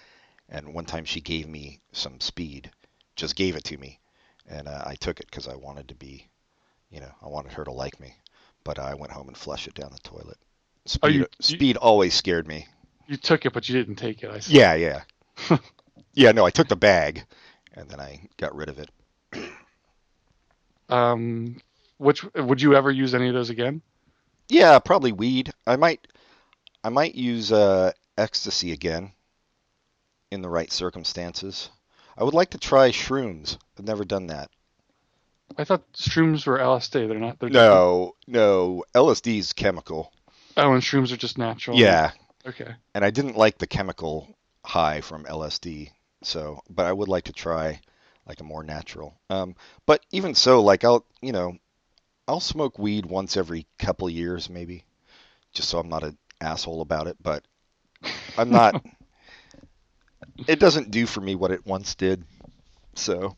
and one time she gave me some speed, just gave it to me, and uh, I took it because I wanted to be, you know, I wanted her to like me. But I went home and flushed it down the toilet. Speed, Oh, you- you- always scared me. You took it, but you didn't take it. I see. Yeah, yeah. [LAUGHS] yeah, no, I took the bag and then I got rid of it. Um, which would you ever use any of those again? Yeah, probably weed. I might I might use uh ecstasy again in the right circumstances. I would like to try shrooms. I've never done that. I thought shrooms were LSD. They're not. They're No, no, LSD's chemical. Oh, and shrooms are just natural. Yeah, Okay. and I didn't like the chemical high from LSD. So, but I would like to try like a more natural. Um, but even so, like I'll, you know, I'll smoke weed once every couple years, maybe, just so I'm not an asshole about it. But I'm not. [LAUGHS] it doesn't do for me what it once did. So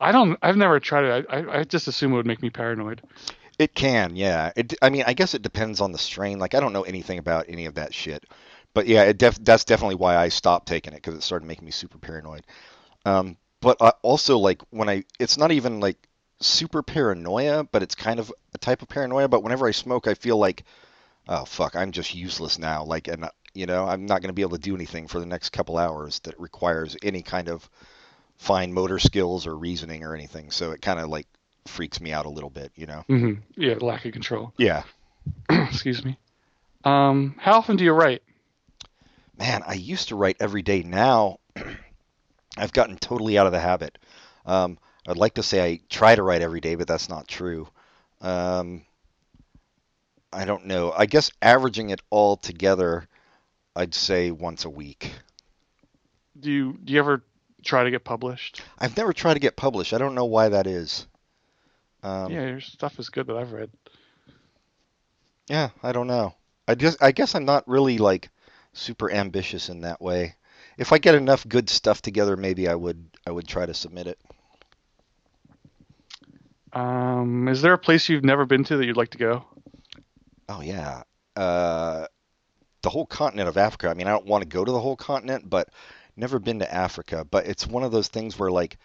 I don't. I've never tried it. I, I, just assume it would make me paranoid. it can, yeah. It, I mean, I guess it depends on the strain. Like I don't know anything about any of that shit. But yeah, it def- that's definitely why I stopped taking it because it started making me super paranoid. Um, but I also like when I, it's not even like super paranoia, but it's kind of a type of paranoia. But whenever I smoke, I feel like, oh fuck, I'm just useless now. Like, and you know, I'm not going to be able to do anything for the next couple hours that requires any kind of fine motor skills or reasoning or anything. So it kind of like freaks me out a little bit, you know? Mm-hmm. Yeah, lack of control. Yeah. [CLEARS THROAT] Excuse me. Um, how often do you write? man, I used to write every day. Now [CLEARS THROAT] I've gotten totally out of the habit. Um, I'd like to say I try to write every day, but that's not true. Um, I don't know. I guess averaging it all together, I'd say once a week. Do you do you ever try to get published? I've never tried to get published. I don't know why that is. Um, yeah, your stuff is good that I've read. Yeah, I don't know. I just I guess I'm not really like super ambitious in that way. If I get enough good stuff together, maybe I would I would try to submit it. Um, is there a place you've never been to that you'd like to go? Oh yeah. Uh the whole continent of Africa. I mean, I don't want to go to the whole continent, but never been to Africa, but it's one of those things where like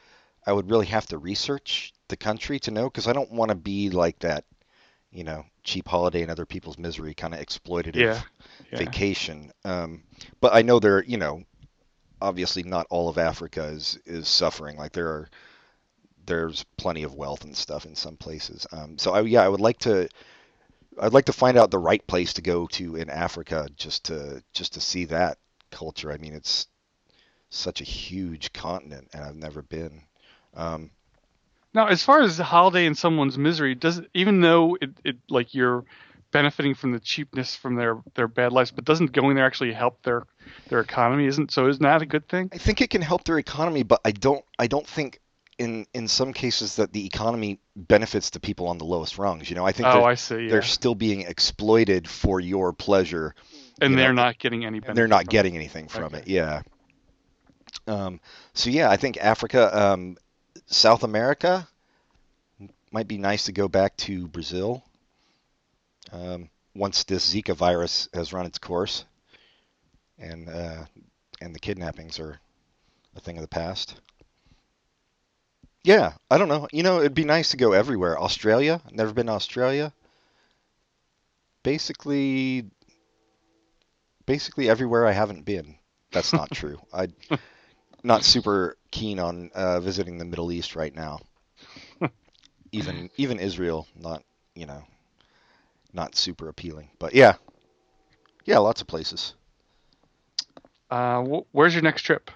I would really have to research the country to know because I don't want to be like that, you know, cheap holiday and other people's misery kind of exploitative Yeah. Yeah. vacation. Um, but I know there, you know, obviously not all of Africa is is suffering. Like there are, there's plenty of wealth and stuff in some places. Um, so I, yeah, I would like to, I'd like to find out the right place to go to in Africa just to just to see that culture. I mean, it's such a huge continent, and I've never been. Um, Now, as far as the holiday and someone's misery, does even though it, it like you're benefiting from the cheapness from their their bad lives, but doesn't going there actually help their their economy? Isn't so? Isn't that a good thing? I think it can help their economy, but I don't I don't think in in some cases that the economy benefits the people on the lowest rungs. You know, I think Oh, they're, I see. Yeah. they're still being exploited for your pleasure, and you they're know, not getting any. they're not from it. getting anything from Okay. it. Yeah. Um, so yeah, I think Africa, um, South America might be nice to go back to Brazil um, once this Zika virus has run its course, and uh, and the kidnappings are a thing of the past. Yeah, I don't know. You know, it'd be nice to go everywhere. Australia, never been to Australia. Basically, basically everywhere I haven't been. That's not true. [LAUGHS] I'm not super keen on uh, visiting the Middle East right now. [LAUGHS] even even Israel, not you know, not super appealing. But yeah, yeah, lots of places. Uh, wh- where's your next trip?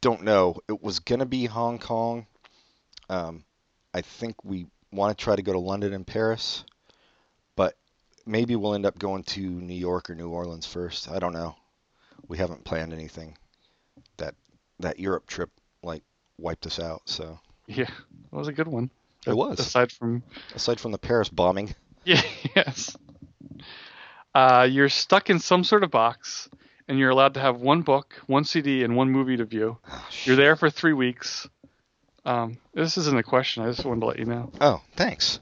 Don't know. It was gonna be Hong Kong. Um, I think we want to try to go to London and Paris, but maybe we'll end up going to New York or New Orleans first. I don't know. We haven't planned anything. That that Europe trip like wiped us out. So Yeah, that was a good one. It was. Aside from aside from the Paris bombing, yeah, [LAUGHS] yes. Uh, you're stuck in some sort of box, and you're allowed to have one book, one CD, and one movie to view. oh, You're there for three weeks. Um, this isn't a question. I just wanted to let you know. Oh, thanks.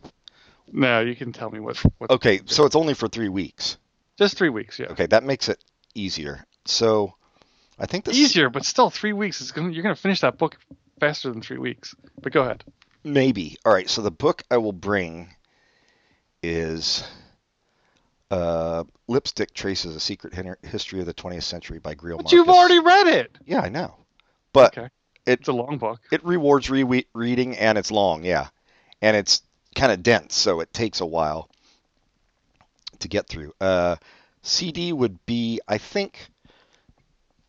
No, you can tell me what. what Okay, so it's only for three weeks. Just three weeks, yeah. Okay, that makes it easier. So, I think this Easier, but still three weeks. It's gonna, you're gonna finish that book faster than three weeks. But go ahead. maybe. All right, so the book I will bring is uh, "Lipstick Traces: A Secret History of the 20th Century" by Greil But Marcus. you've already read it. Yeah, I know, but Okay. it It's a long book. it rewards re- reading and it's long, yeah, and it's kind of dense, so it takes a while to get through. Uh, CD would be, I think,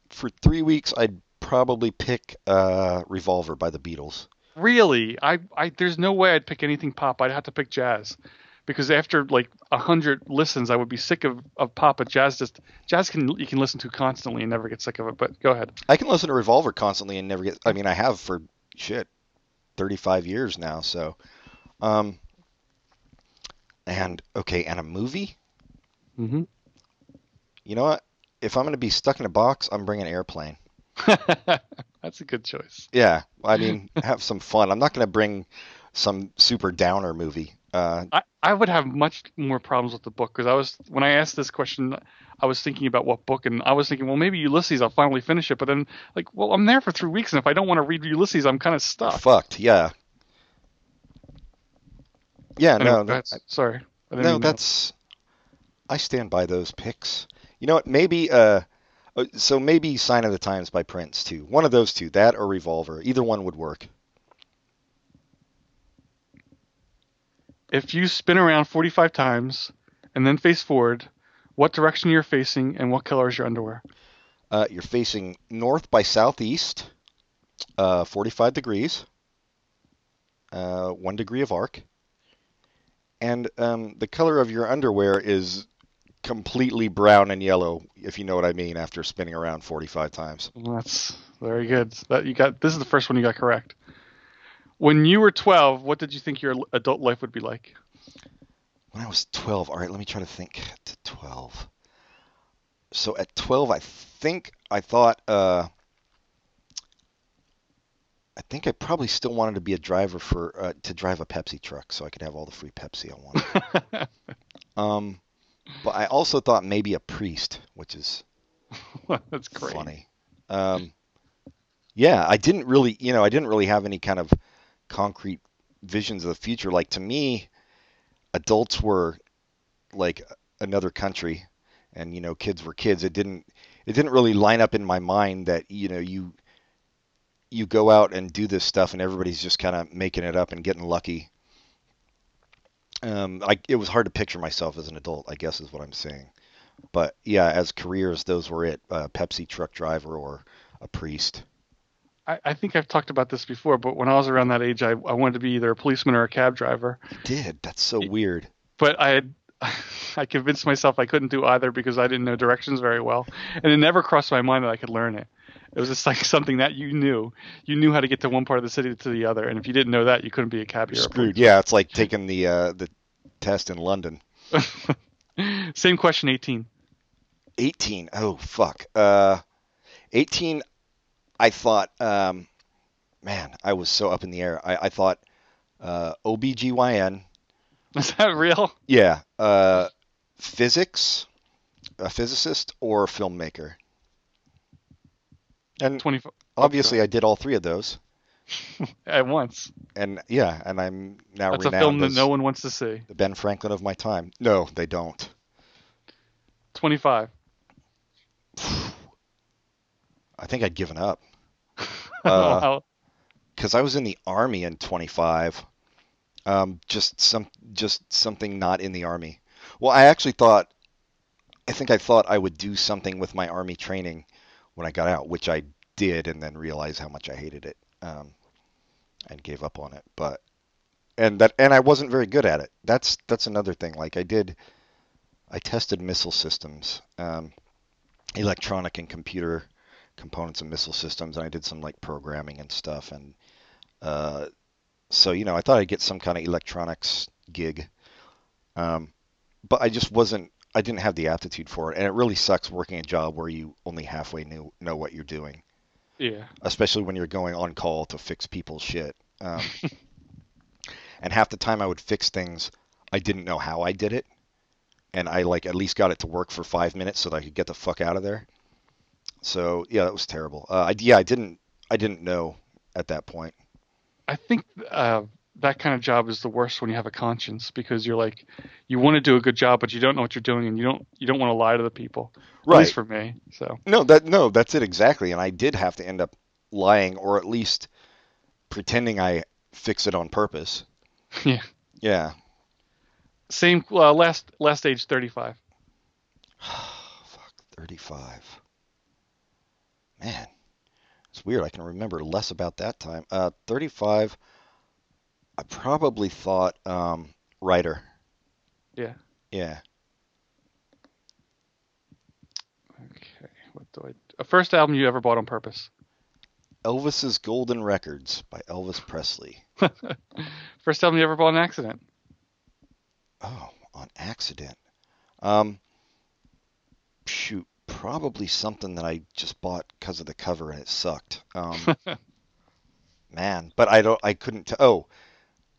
for three weeks, I'd probably pick uh, "Revolver" by the Beatles. Really, I, I, there's no way I'd pick anything pop. I'd have to pick jazz, because after like a hundred listens, I would be sick of, of pop. But jazz just jazz can you can listen to constantly and never get sick of it. But go ahead. I can listen to Revolver constantly and never get. I mean, I have for shit, 35 years now. So, um, and okay, and a movie. Mm hmm You know what? If I'm gonna be stuck in a box, I'm bringing Airplane. [LAUGHS] That's a good choice. Yeah, I mean, [LAUGHS] have some fun. I'm not gonna bring some super downer movie. Uh, I, I would have much more problems with the book because I was when I asked this question, I was thinking about what book, and I was thinking, well, maybe Ulysses, I'll finally finish it. But then, like, well, I'm there for three weeks, and if I don't want to read Ulysses, I'm kind of stuck. fucked. Yeah. Yeah. Anyway, no. go ahead. sorry. No, that's. I stand by those picks. You know what? Maybe. Uh, uh, so maybe "Sign of the Times" by Prince too. One of those two, that or "Revolver." Either one would work. If you spin around 45 times and then face forward, what direction you're facing and what color is your underwear? Uh, you're facing north by southeast, uh, 45 degrees, uh, one degree of arc, and um, the color of your underwear is completely brown and yellow, if you know what I mean. After spinning around 45 times. That's very good. That you got. This is the first one you got correct. When you were 12, what did you think your adult life would be like? When I was 12, all right, let me try to think to 12. So at 12, I think I thought, uh, I think I probably still wanted to be a driver for, uh, to drive a Pepsi truck so I could have all the free Pepsi I wanted. [LAUGHS] um, but I also thought maybe a priest, which is [LAUGHS] That's great. funny. Um, yeah, I didn't really, you know, I didn't really have any kind of concrete visions of the future. Like to me, adults were like another country, and you know, kids were kids. It didn't, it didn't really line up in my mind that you know you you go out and do this stuff, and everybody's just kind of making it up and getting lucky. Um, I, it was hard to picture myself as an adult, I guess is what I'm saying. But yeah, as careers, those were it: uh, Pepsi truck driver or a priest. I, I think I've talked about this before, but when I was around that age, I, I wanted to be either a policeman or a cab driver. You did. That's so weird. But I had [LAUGHS] I convinced myself I couldn't do either because I didn't know directions very well, and it never crossed my mind that I could learn it. It was just like [LAUGHS] something that you knew. You knew how to get to one part of the city to the other, and if you didn't know that, you couldn't be a cab. a Screwed. Yeah, it's like taking the uh, the test in London. [LAUGHS] Same question, 18. 18. Oh fuck. Uh, 18. I thought. Um, man, I was so up in the air. I, I thought uh, OBGYN. [LAUGHS] Is that real? Yeah. Uh, physics, a physicist, or a filmmaker. And 20 obviously, I did all three of those. [LAUGHS] at once. And yeah, and I'm now That's a renowned film that no one wants to see. the Ben Franklin of my time. No, they don't. 25. [SIGHS] I think I'd given up [LAUGHS] Uh, how- because I was in the army in 25. Um, just some, just something not in the army. Well, I actually thought, I think I thought I would do something with my army training when I got out, which I did, and then realized how much I hated it, um, and gave up on it. But and that and I wasn't very good at it. That's that's another thing. Like I did, I tested missile systems, um, electronic and computer components of missile systems, and I did some like programming and stuff. And uh, so you know, I thought I'd get some kind of electronics gig, um, but I just wasn't. I didn't have the aptitude for it, and it really sucks working a job where you only halfway knew know what you're doing, yeah. especially when you're going on call to fix people's shit. Um, [LAUGHS] and half the time I would fix things, I didn't know how I did it, and I like at least got it to work for five minutes so that I could get the fuck out of there. So yeah, that was terrible. Uh, I, yeah, I didn't I didn't know at that point. I think uh, that kind of job is the worst when you have a conscience because you're like, you want to do a good job, but you don't know what you're doing, and you don't you don't want to lie to the people. Right. At least for me. So No, that no, that's it exactly. And I did have to end up lying or at least pretending I fix it on purpose. [LAUGHS] yeah. Yeah. Same uh, last last age 35. [SIGHS] Fuck, 35. Man, it's weird. I can remember less about that time. Uh, 35. I probably thought um, writer. Yeah. Yeah. Okay. What do I? A first album you ever bought on purpose? Elvis's Golden Records by Elvis Presley. [LAUGHS] First album you ever bought on accident? Oh, on accident. Um, shoot, probably something that I just bought because of the cover and it sucked. Um, [LAUGHS] man, but I don't, I couldn't. T- oh,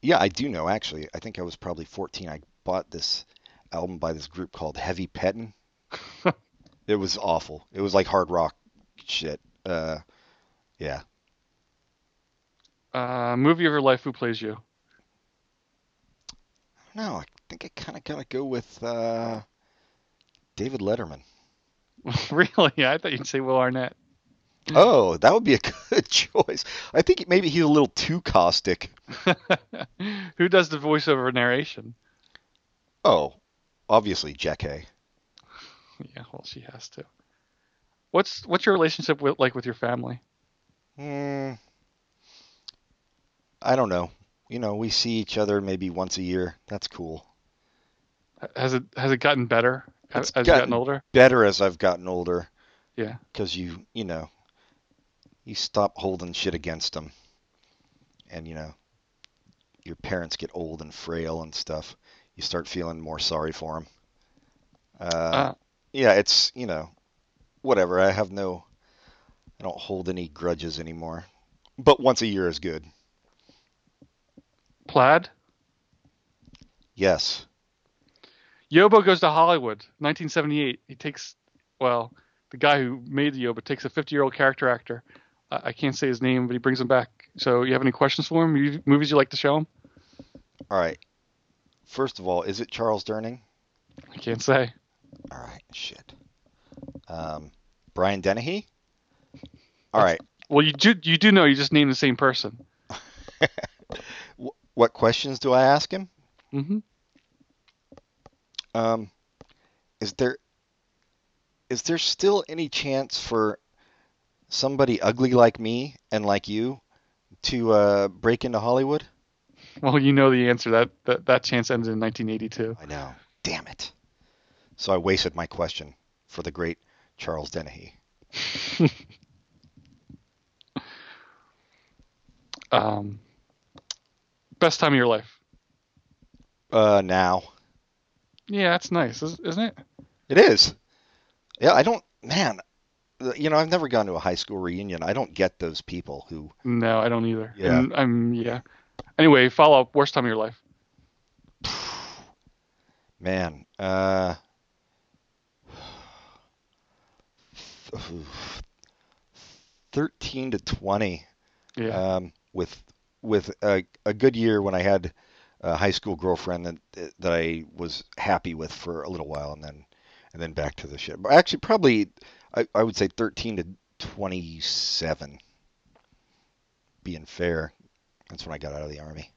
yeah, I do know actually. I think I was probably 14. I bought this album by this group called Heavy Pettin'. [LAUGHS] it was awful. It was like hard rock shit. Uh, yeah. Uh, movie of your life. Who plays you? No, I think I kind of gotta go with uh, David Letterman. [LAUGHS] really? I thought you'd say Will Arnett. Oh, that would be a [LAUGHS] good choice. I think maybe he's a little too caustic. [LAUGHS] Who does the voiceover narration? Oh, obviously Jack Hay. Yeah, well, she has to. What's what's your relationship with like with your family? Hmm. I don't know. You know, we see each other maybe once a year. That's cool. Has it has it gotten better as, It's as you've gotten- gotten older? Better as I've gotten older, Yeah. because you, you know, you stop holding shit against them, and you know, your parents get old and frail and stuff. You start feeling more sorry for them. Uh, Uh, yeah, it's you know, whatever. I have no, I don't hold any grudges anymore. But once a year is good. Plaid. Yes. Yobo goes to Hollywood, 1978. He takes, well, the guy who made the Yobo takes a 50 year old character actor. I, I can't say his name, but he brings him back. So, you have any questions for him? You- Movies you like to show him? All right. First of all, is it Charles Durning? I can't say. All right. Shit. Um, Brian Dennehy. All right. Well, you do you do know you just named the same person. [LAUGHS] What questions do I ask him? hmm Um, is there is there still any chance for somebody ugly like me and like you to uh, break into Hollywood? Well, you know the answer. That that, that chance ended in 1982. I know. Damn it. So I wasted my question for the great Charles Dennehy. [LAUGHS] Um, best time of your life. Uh, now. Yeah, that's nice, is- isn't it? It is. Yeah, I don't, man, you know, I've never gone to a high school reunion. I don't get those people who, No, I don't either. Yeah. And I'm yeah. Anyway, follow up. Worst time of your life. [SIGHS] man, uh, [SIGHS] 13 to 20. Yeah. um, with with a, a good year when I had a high school girlfriend that that I was happy with for a little while, and then and then back to the shit. But actually, probably I, I would say 13 to 27. Being fair, that's when I got out of the army.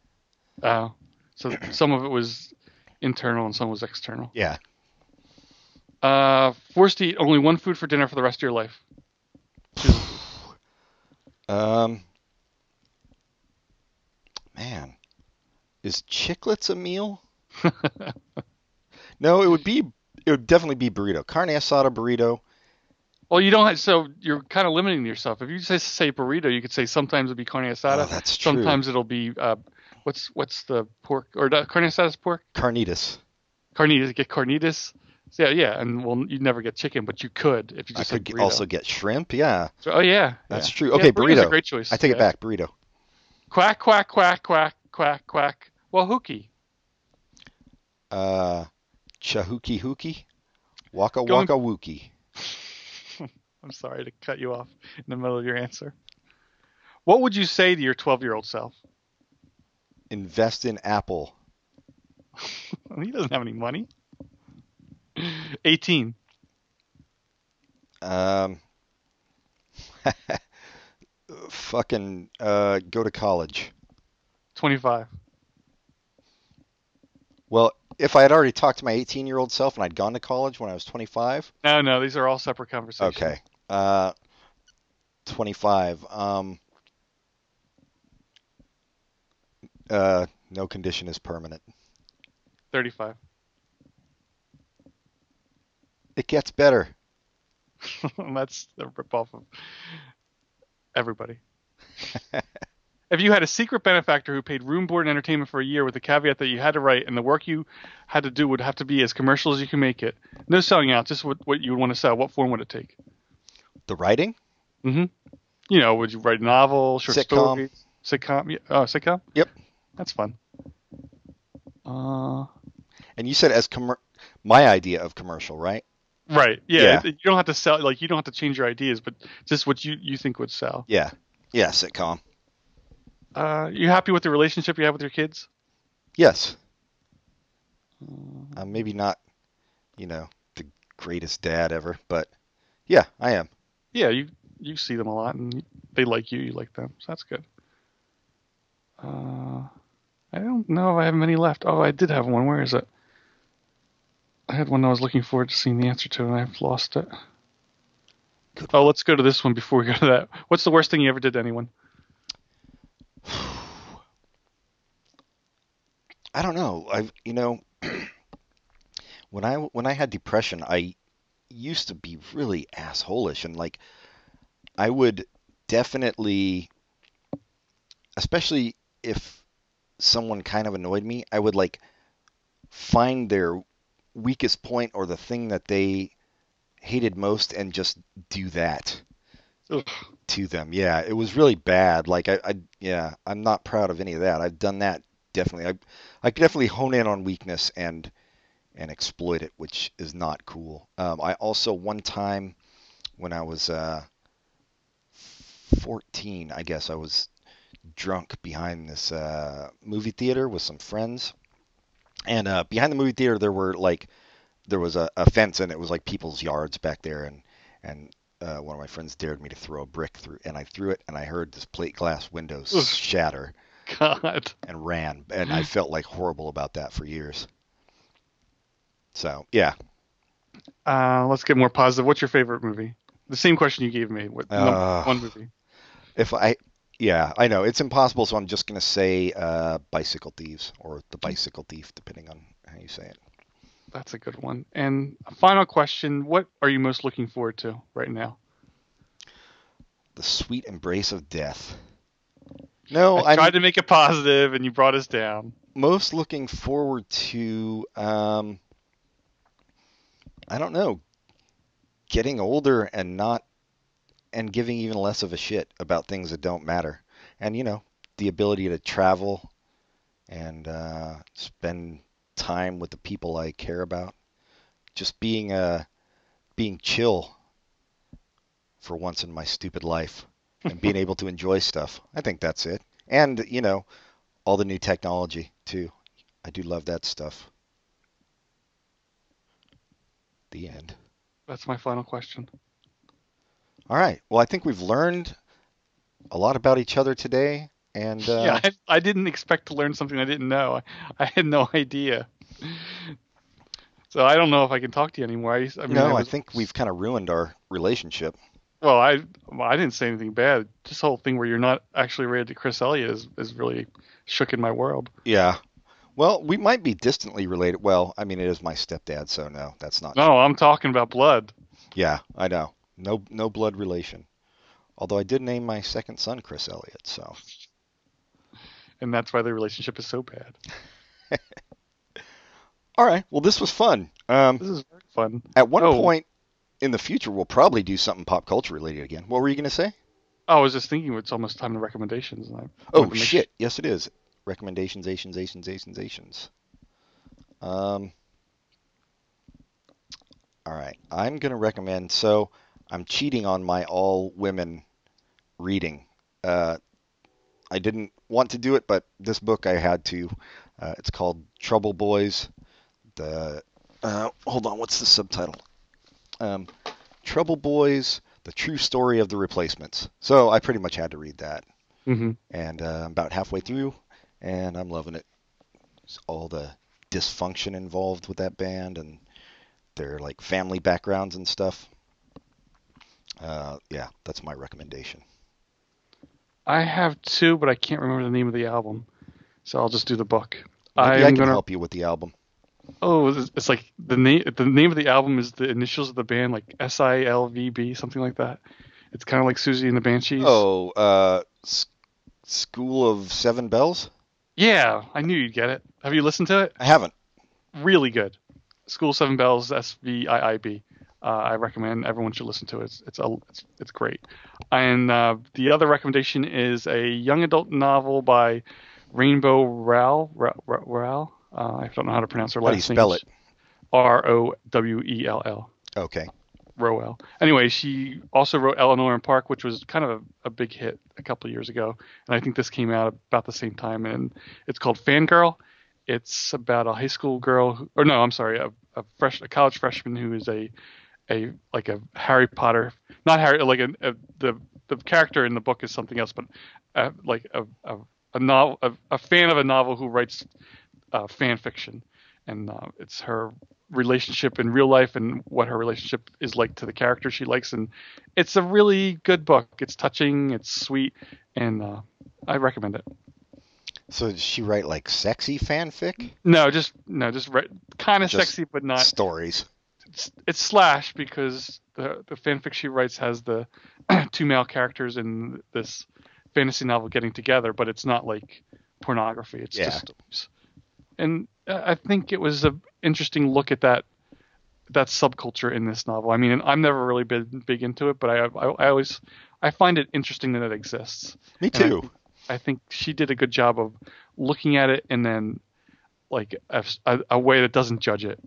Uh, so some of it was internal and some was external. Yeah. Uh, forced to eat only one food for dinner for the rest of your life. [SIGHS] Um. Man, is chiclets a meal? [LAUGHS] No, it would be. It would definitely be burrito. Carne asada burrito. Well, you don't. Have, so you're kind of limiting yourself. If you say say burrito, you could say sometimes it'll be carne asada. Oh, that's true. sometimes it'll be uh, what's what's the pork or the carne asada is pork? Carnitas. Carnitas. Get carnitas. So, yeah, yeah, and well, you'd never get chicken, but you could if you I just said could burrito. also get shrimp. Yeah, So- oh yeah, that's yeah. true. Yeah, Okay, a burrito. great choice. I take yeah. it back. Burrito. Quack quack quack quack quack quack. Hooky. Uh, chahuki hookie. Waka Going- waka wookie. [LAUGHS] I'm sorry to cut you off in the middle of your answer. What would you say to your 12 year old self? Invest in Apple. [LAUGHS] he doesn't have any money. 18. Um, [LAUGHS] fucking uh, go to college. 25. Well, if I had already talked to my 18 year old self and I'd gone to college when I was 25, No, no, these are all separate conversations. okay. Uh, 25. Um, uh, no condition is permanent. 35. It gets better. [LAUGHS] That's the ripoff of everybody. [LAUGHS] if you had a secret benefactor who paid room, board, and entertainment for a year with the caveat that you had to write and the work you had to do would have to be as commercial as you can make it, no selling out, just what, what you would want to sell, what form would it take? The writing? Mm-hmm. You know, would you write a novel, short Sitcom. story, sitcom? Oh, sitcom. Yep. That's fun. Uh, And you said as commer- my idea of commercial, right? right. Yeah. Yeah. it- You don't have to sell. Like you don't have to change your ideas, but just what you you think would sell. Yeah. Yeah, sitcom. Uh, you happy with the relationship you have with your kids? Yes. Uh, maybe not, you know, the greatest dad ever, but yeah, I am. Yeah, you you see them a lot, and they like you. You like them, so that's good. Uh, I don't know if I have many left. Oh, I did have one. Where is it? I had one I was looking forward to seeing the answer to, and I've lost it. Good Oh, let's go to this one before we go to that. What's the worst thing you ever did to anyone? I don't know. I you know [CLEARS THROAT] when I when I had depression, I used to be really assholish and like I would definitely especially if someone kind of annoyed me, I would like find their weakest point or the thing that they hated most and just do that Ugh. to them. Yeah, it was really bad. Like I, I yeah, I'm not proud of any of that. I've done that definitely. I I could definitely hone in on weakness and and exploit it, which is not cool. Um, I also one time when I was uh, 14, I guess I was drunk behind this uh, movie theater with some friends, and uh, behind the movie theater there were like there was a, a fence and it was like people's yards back there, and and uh, one of my friends dared me to throw a brick through, and I threw it, and I heard this plate glass window Ugh. shatter God. and ran, and I felt like horrible about that for years. So yeah, Uh, let's get more positive. What's your favorite movie? The same question you gave me. What Uh, one movie? if I yeah I know it's impossible, so I'm just gonna say uh, Bicycle Thieves or The Bicycle Thief, depending on how you say it. That's a good one. And a final question: What are you most looking forward to right now? The sweet embrace of death. No, I I'm tried to make it positive, and you brought us down. most looking forward to. Um, I don't know. Getting older and not, and giving even less of a shit about things that don't matter, and you know, the ability to travel, and uh, spend time with the people I care about. Just being uh, being chill for once in my stupid life, and being able to enjoy stuff. I think that's it. And you know, all the new technology too. I do love that stuff. The end. That's my final question. All right. Well, I think we've learned a lot about each other today, and uh, yeah, I, I didn't expect to learn something I didn't know. I, I had no idea. So I don't know if I can talk to you anymore. I, I mean, no, I I think we've kind of ruined our relationship. Well, I well, I didn't say anything bad. This whole thing where you're not actually related to Chris Elliott is, is really shook in my world. Yeah. Well, we might be distantly related. Well, I mean, it is my stepdad, so no, that's not. No, I'm talking about blood. Yeah, I know. No, no blood relation. Although I did name my second son Chris Elliott, so and that's why the relationship is so bad. [LAUGHS] all right. Well, this was fun. Um, This is very fun. at one Oh. point in the future, we'll probably do something pop culture related again. What were you going to say? Oh, I was just thinking it's almost time to recommendations. And I Oh to shit! Yes, it is. Recommendations, Asians, Asians, Asians, Asians. Um. All right, I'm gonna recommend. So I'm cheating on my all women reading. Uh, I didn't want to do it, but this book I had to. Uh, it's called Trouble Boys. The uh, hold on, what's the subtitle? Um, Trouble Boys: The True Story of the Replacements. So I pretty much had to read that hmm and uh, I'm about halfway through, and I'm loving it. It's all the dysfunction involved with that band and their like family backgrounds and stuff. Uh, yeah, that's my recommendation. I have two, but I can't remember the name of the album, so I'll just do the book. Maybe I I'm can gonna. help you with the album. Oh, it's it's like the name. The name of the album is the initials of the band, like S I L V B, something like that. It's kind of like Siouxsie and the Banshees. Oh, uh, S- School of Seven Bells. yeah, I knew you'd get it. Have you listened to it? I haven't. Really good. School Seven Bells, S V I I B. Uh, I recommend everyone should listen to it. It's it's a, it's, it's great. And uh, the other recommendation is a young adult novel by Rainbow Rowell. Rowell. Uh, I don't know how to pronounce her last name. How do you spell it? R O W E L L. Okay. Rowell. Anyway, she also wrote Eleanor and Park, which was kind of a, a big hit a couple of years ago, and I think this came out about the same time. And it's called Fangirl. It's about a high school girl, who, or no, I'm sorry, a, a fresh, a college freshman who is a, a like a Harry Potter, not Harry, like a, a the the character in the book is something else, but uh, like a a, a novel, a, a fan of a novel who writes uh, fan fiction, and uh, it's her relationship in real life and what her relationship is like to the character she likes. And it's a really good book. It's touching. It's sweet. And uh, i recommend it. So does she write like sexy fanfic? No just no just kind of sexy but not stories? it's, it's slash because the the fanfic she writes has the [CLEARS THROAT] two male characters in this fantasy novel getting together but it's not like pornography. It's Yeah. just stories and i think it was a interesting look at that that subculture in this novel i mean i'm never really been big into it but i i, I always i find it interesting that it exists Me And I too. I think she did a good job of looking at it and then like a, a, a way that doesn't judge it.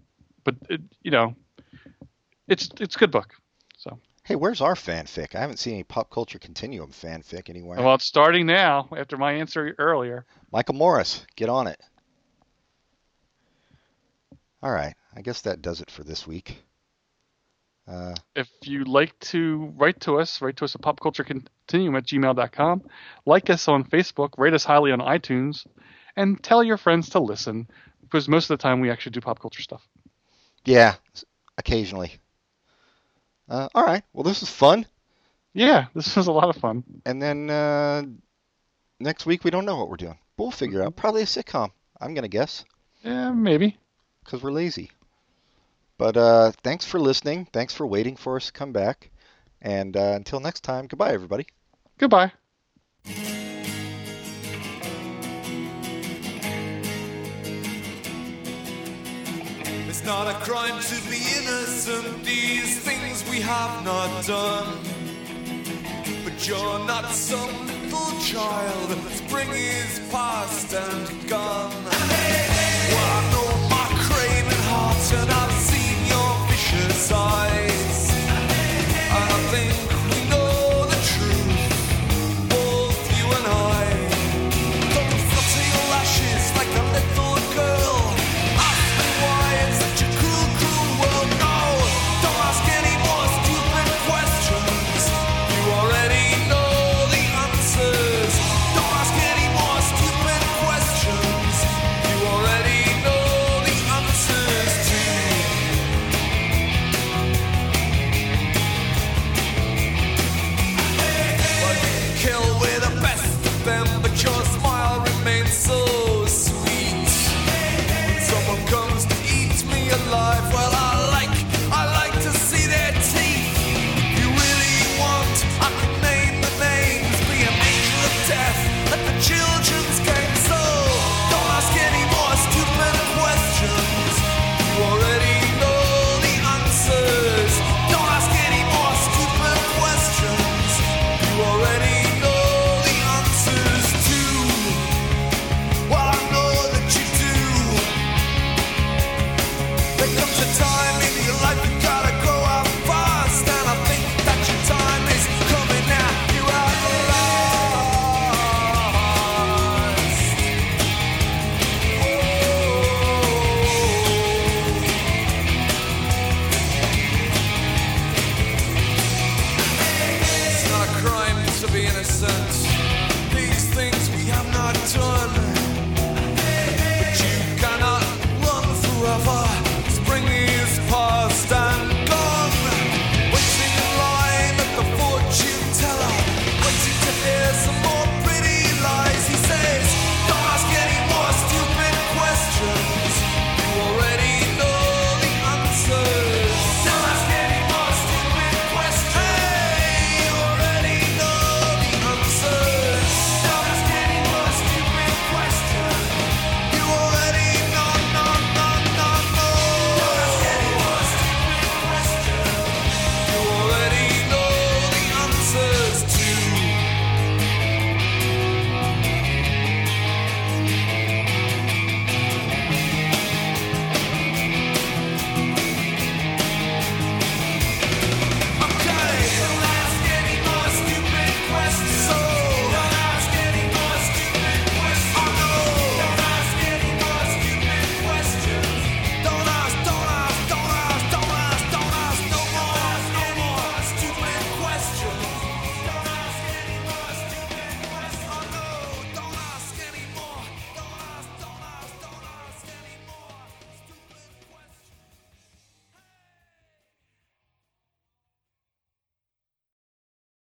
But it, you know, it's it's a good book. So Hey, where's our fanfic? I haven't seen any pop culture continuum fanfic anywhere. well, it's starting now after my answer earlier. Michael Morris, get on it. All right, I guess that does it for this week. Uh, If you'd like to write to us, write to us at popculturecontinuum at gmail.com. Like us on Facebook, rate us highly on iTunes, and tell your friends to listen because most of the time we actually do pop culture stuff. yeah, occasionally. Uh, all right, well, this was fun. Yeah, this was a lot of fun. And then uh, next week, we don't know what we're doing. We'll figure out. Probably a sitcom, I'm going to guess, Yeah, maybe because we're lazy. But uh, thanks for listening. Thanks for waiting for us to come back. And uh, until next time, goodbye, everybody. Goodbye. It's not a crime to be innocent, these things we have not done. But you're not some little child, spring is past and gone. Hey, hey. sorry your smile remains so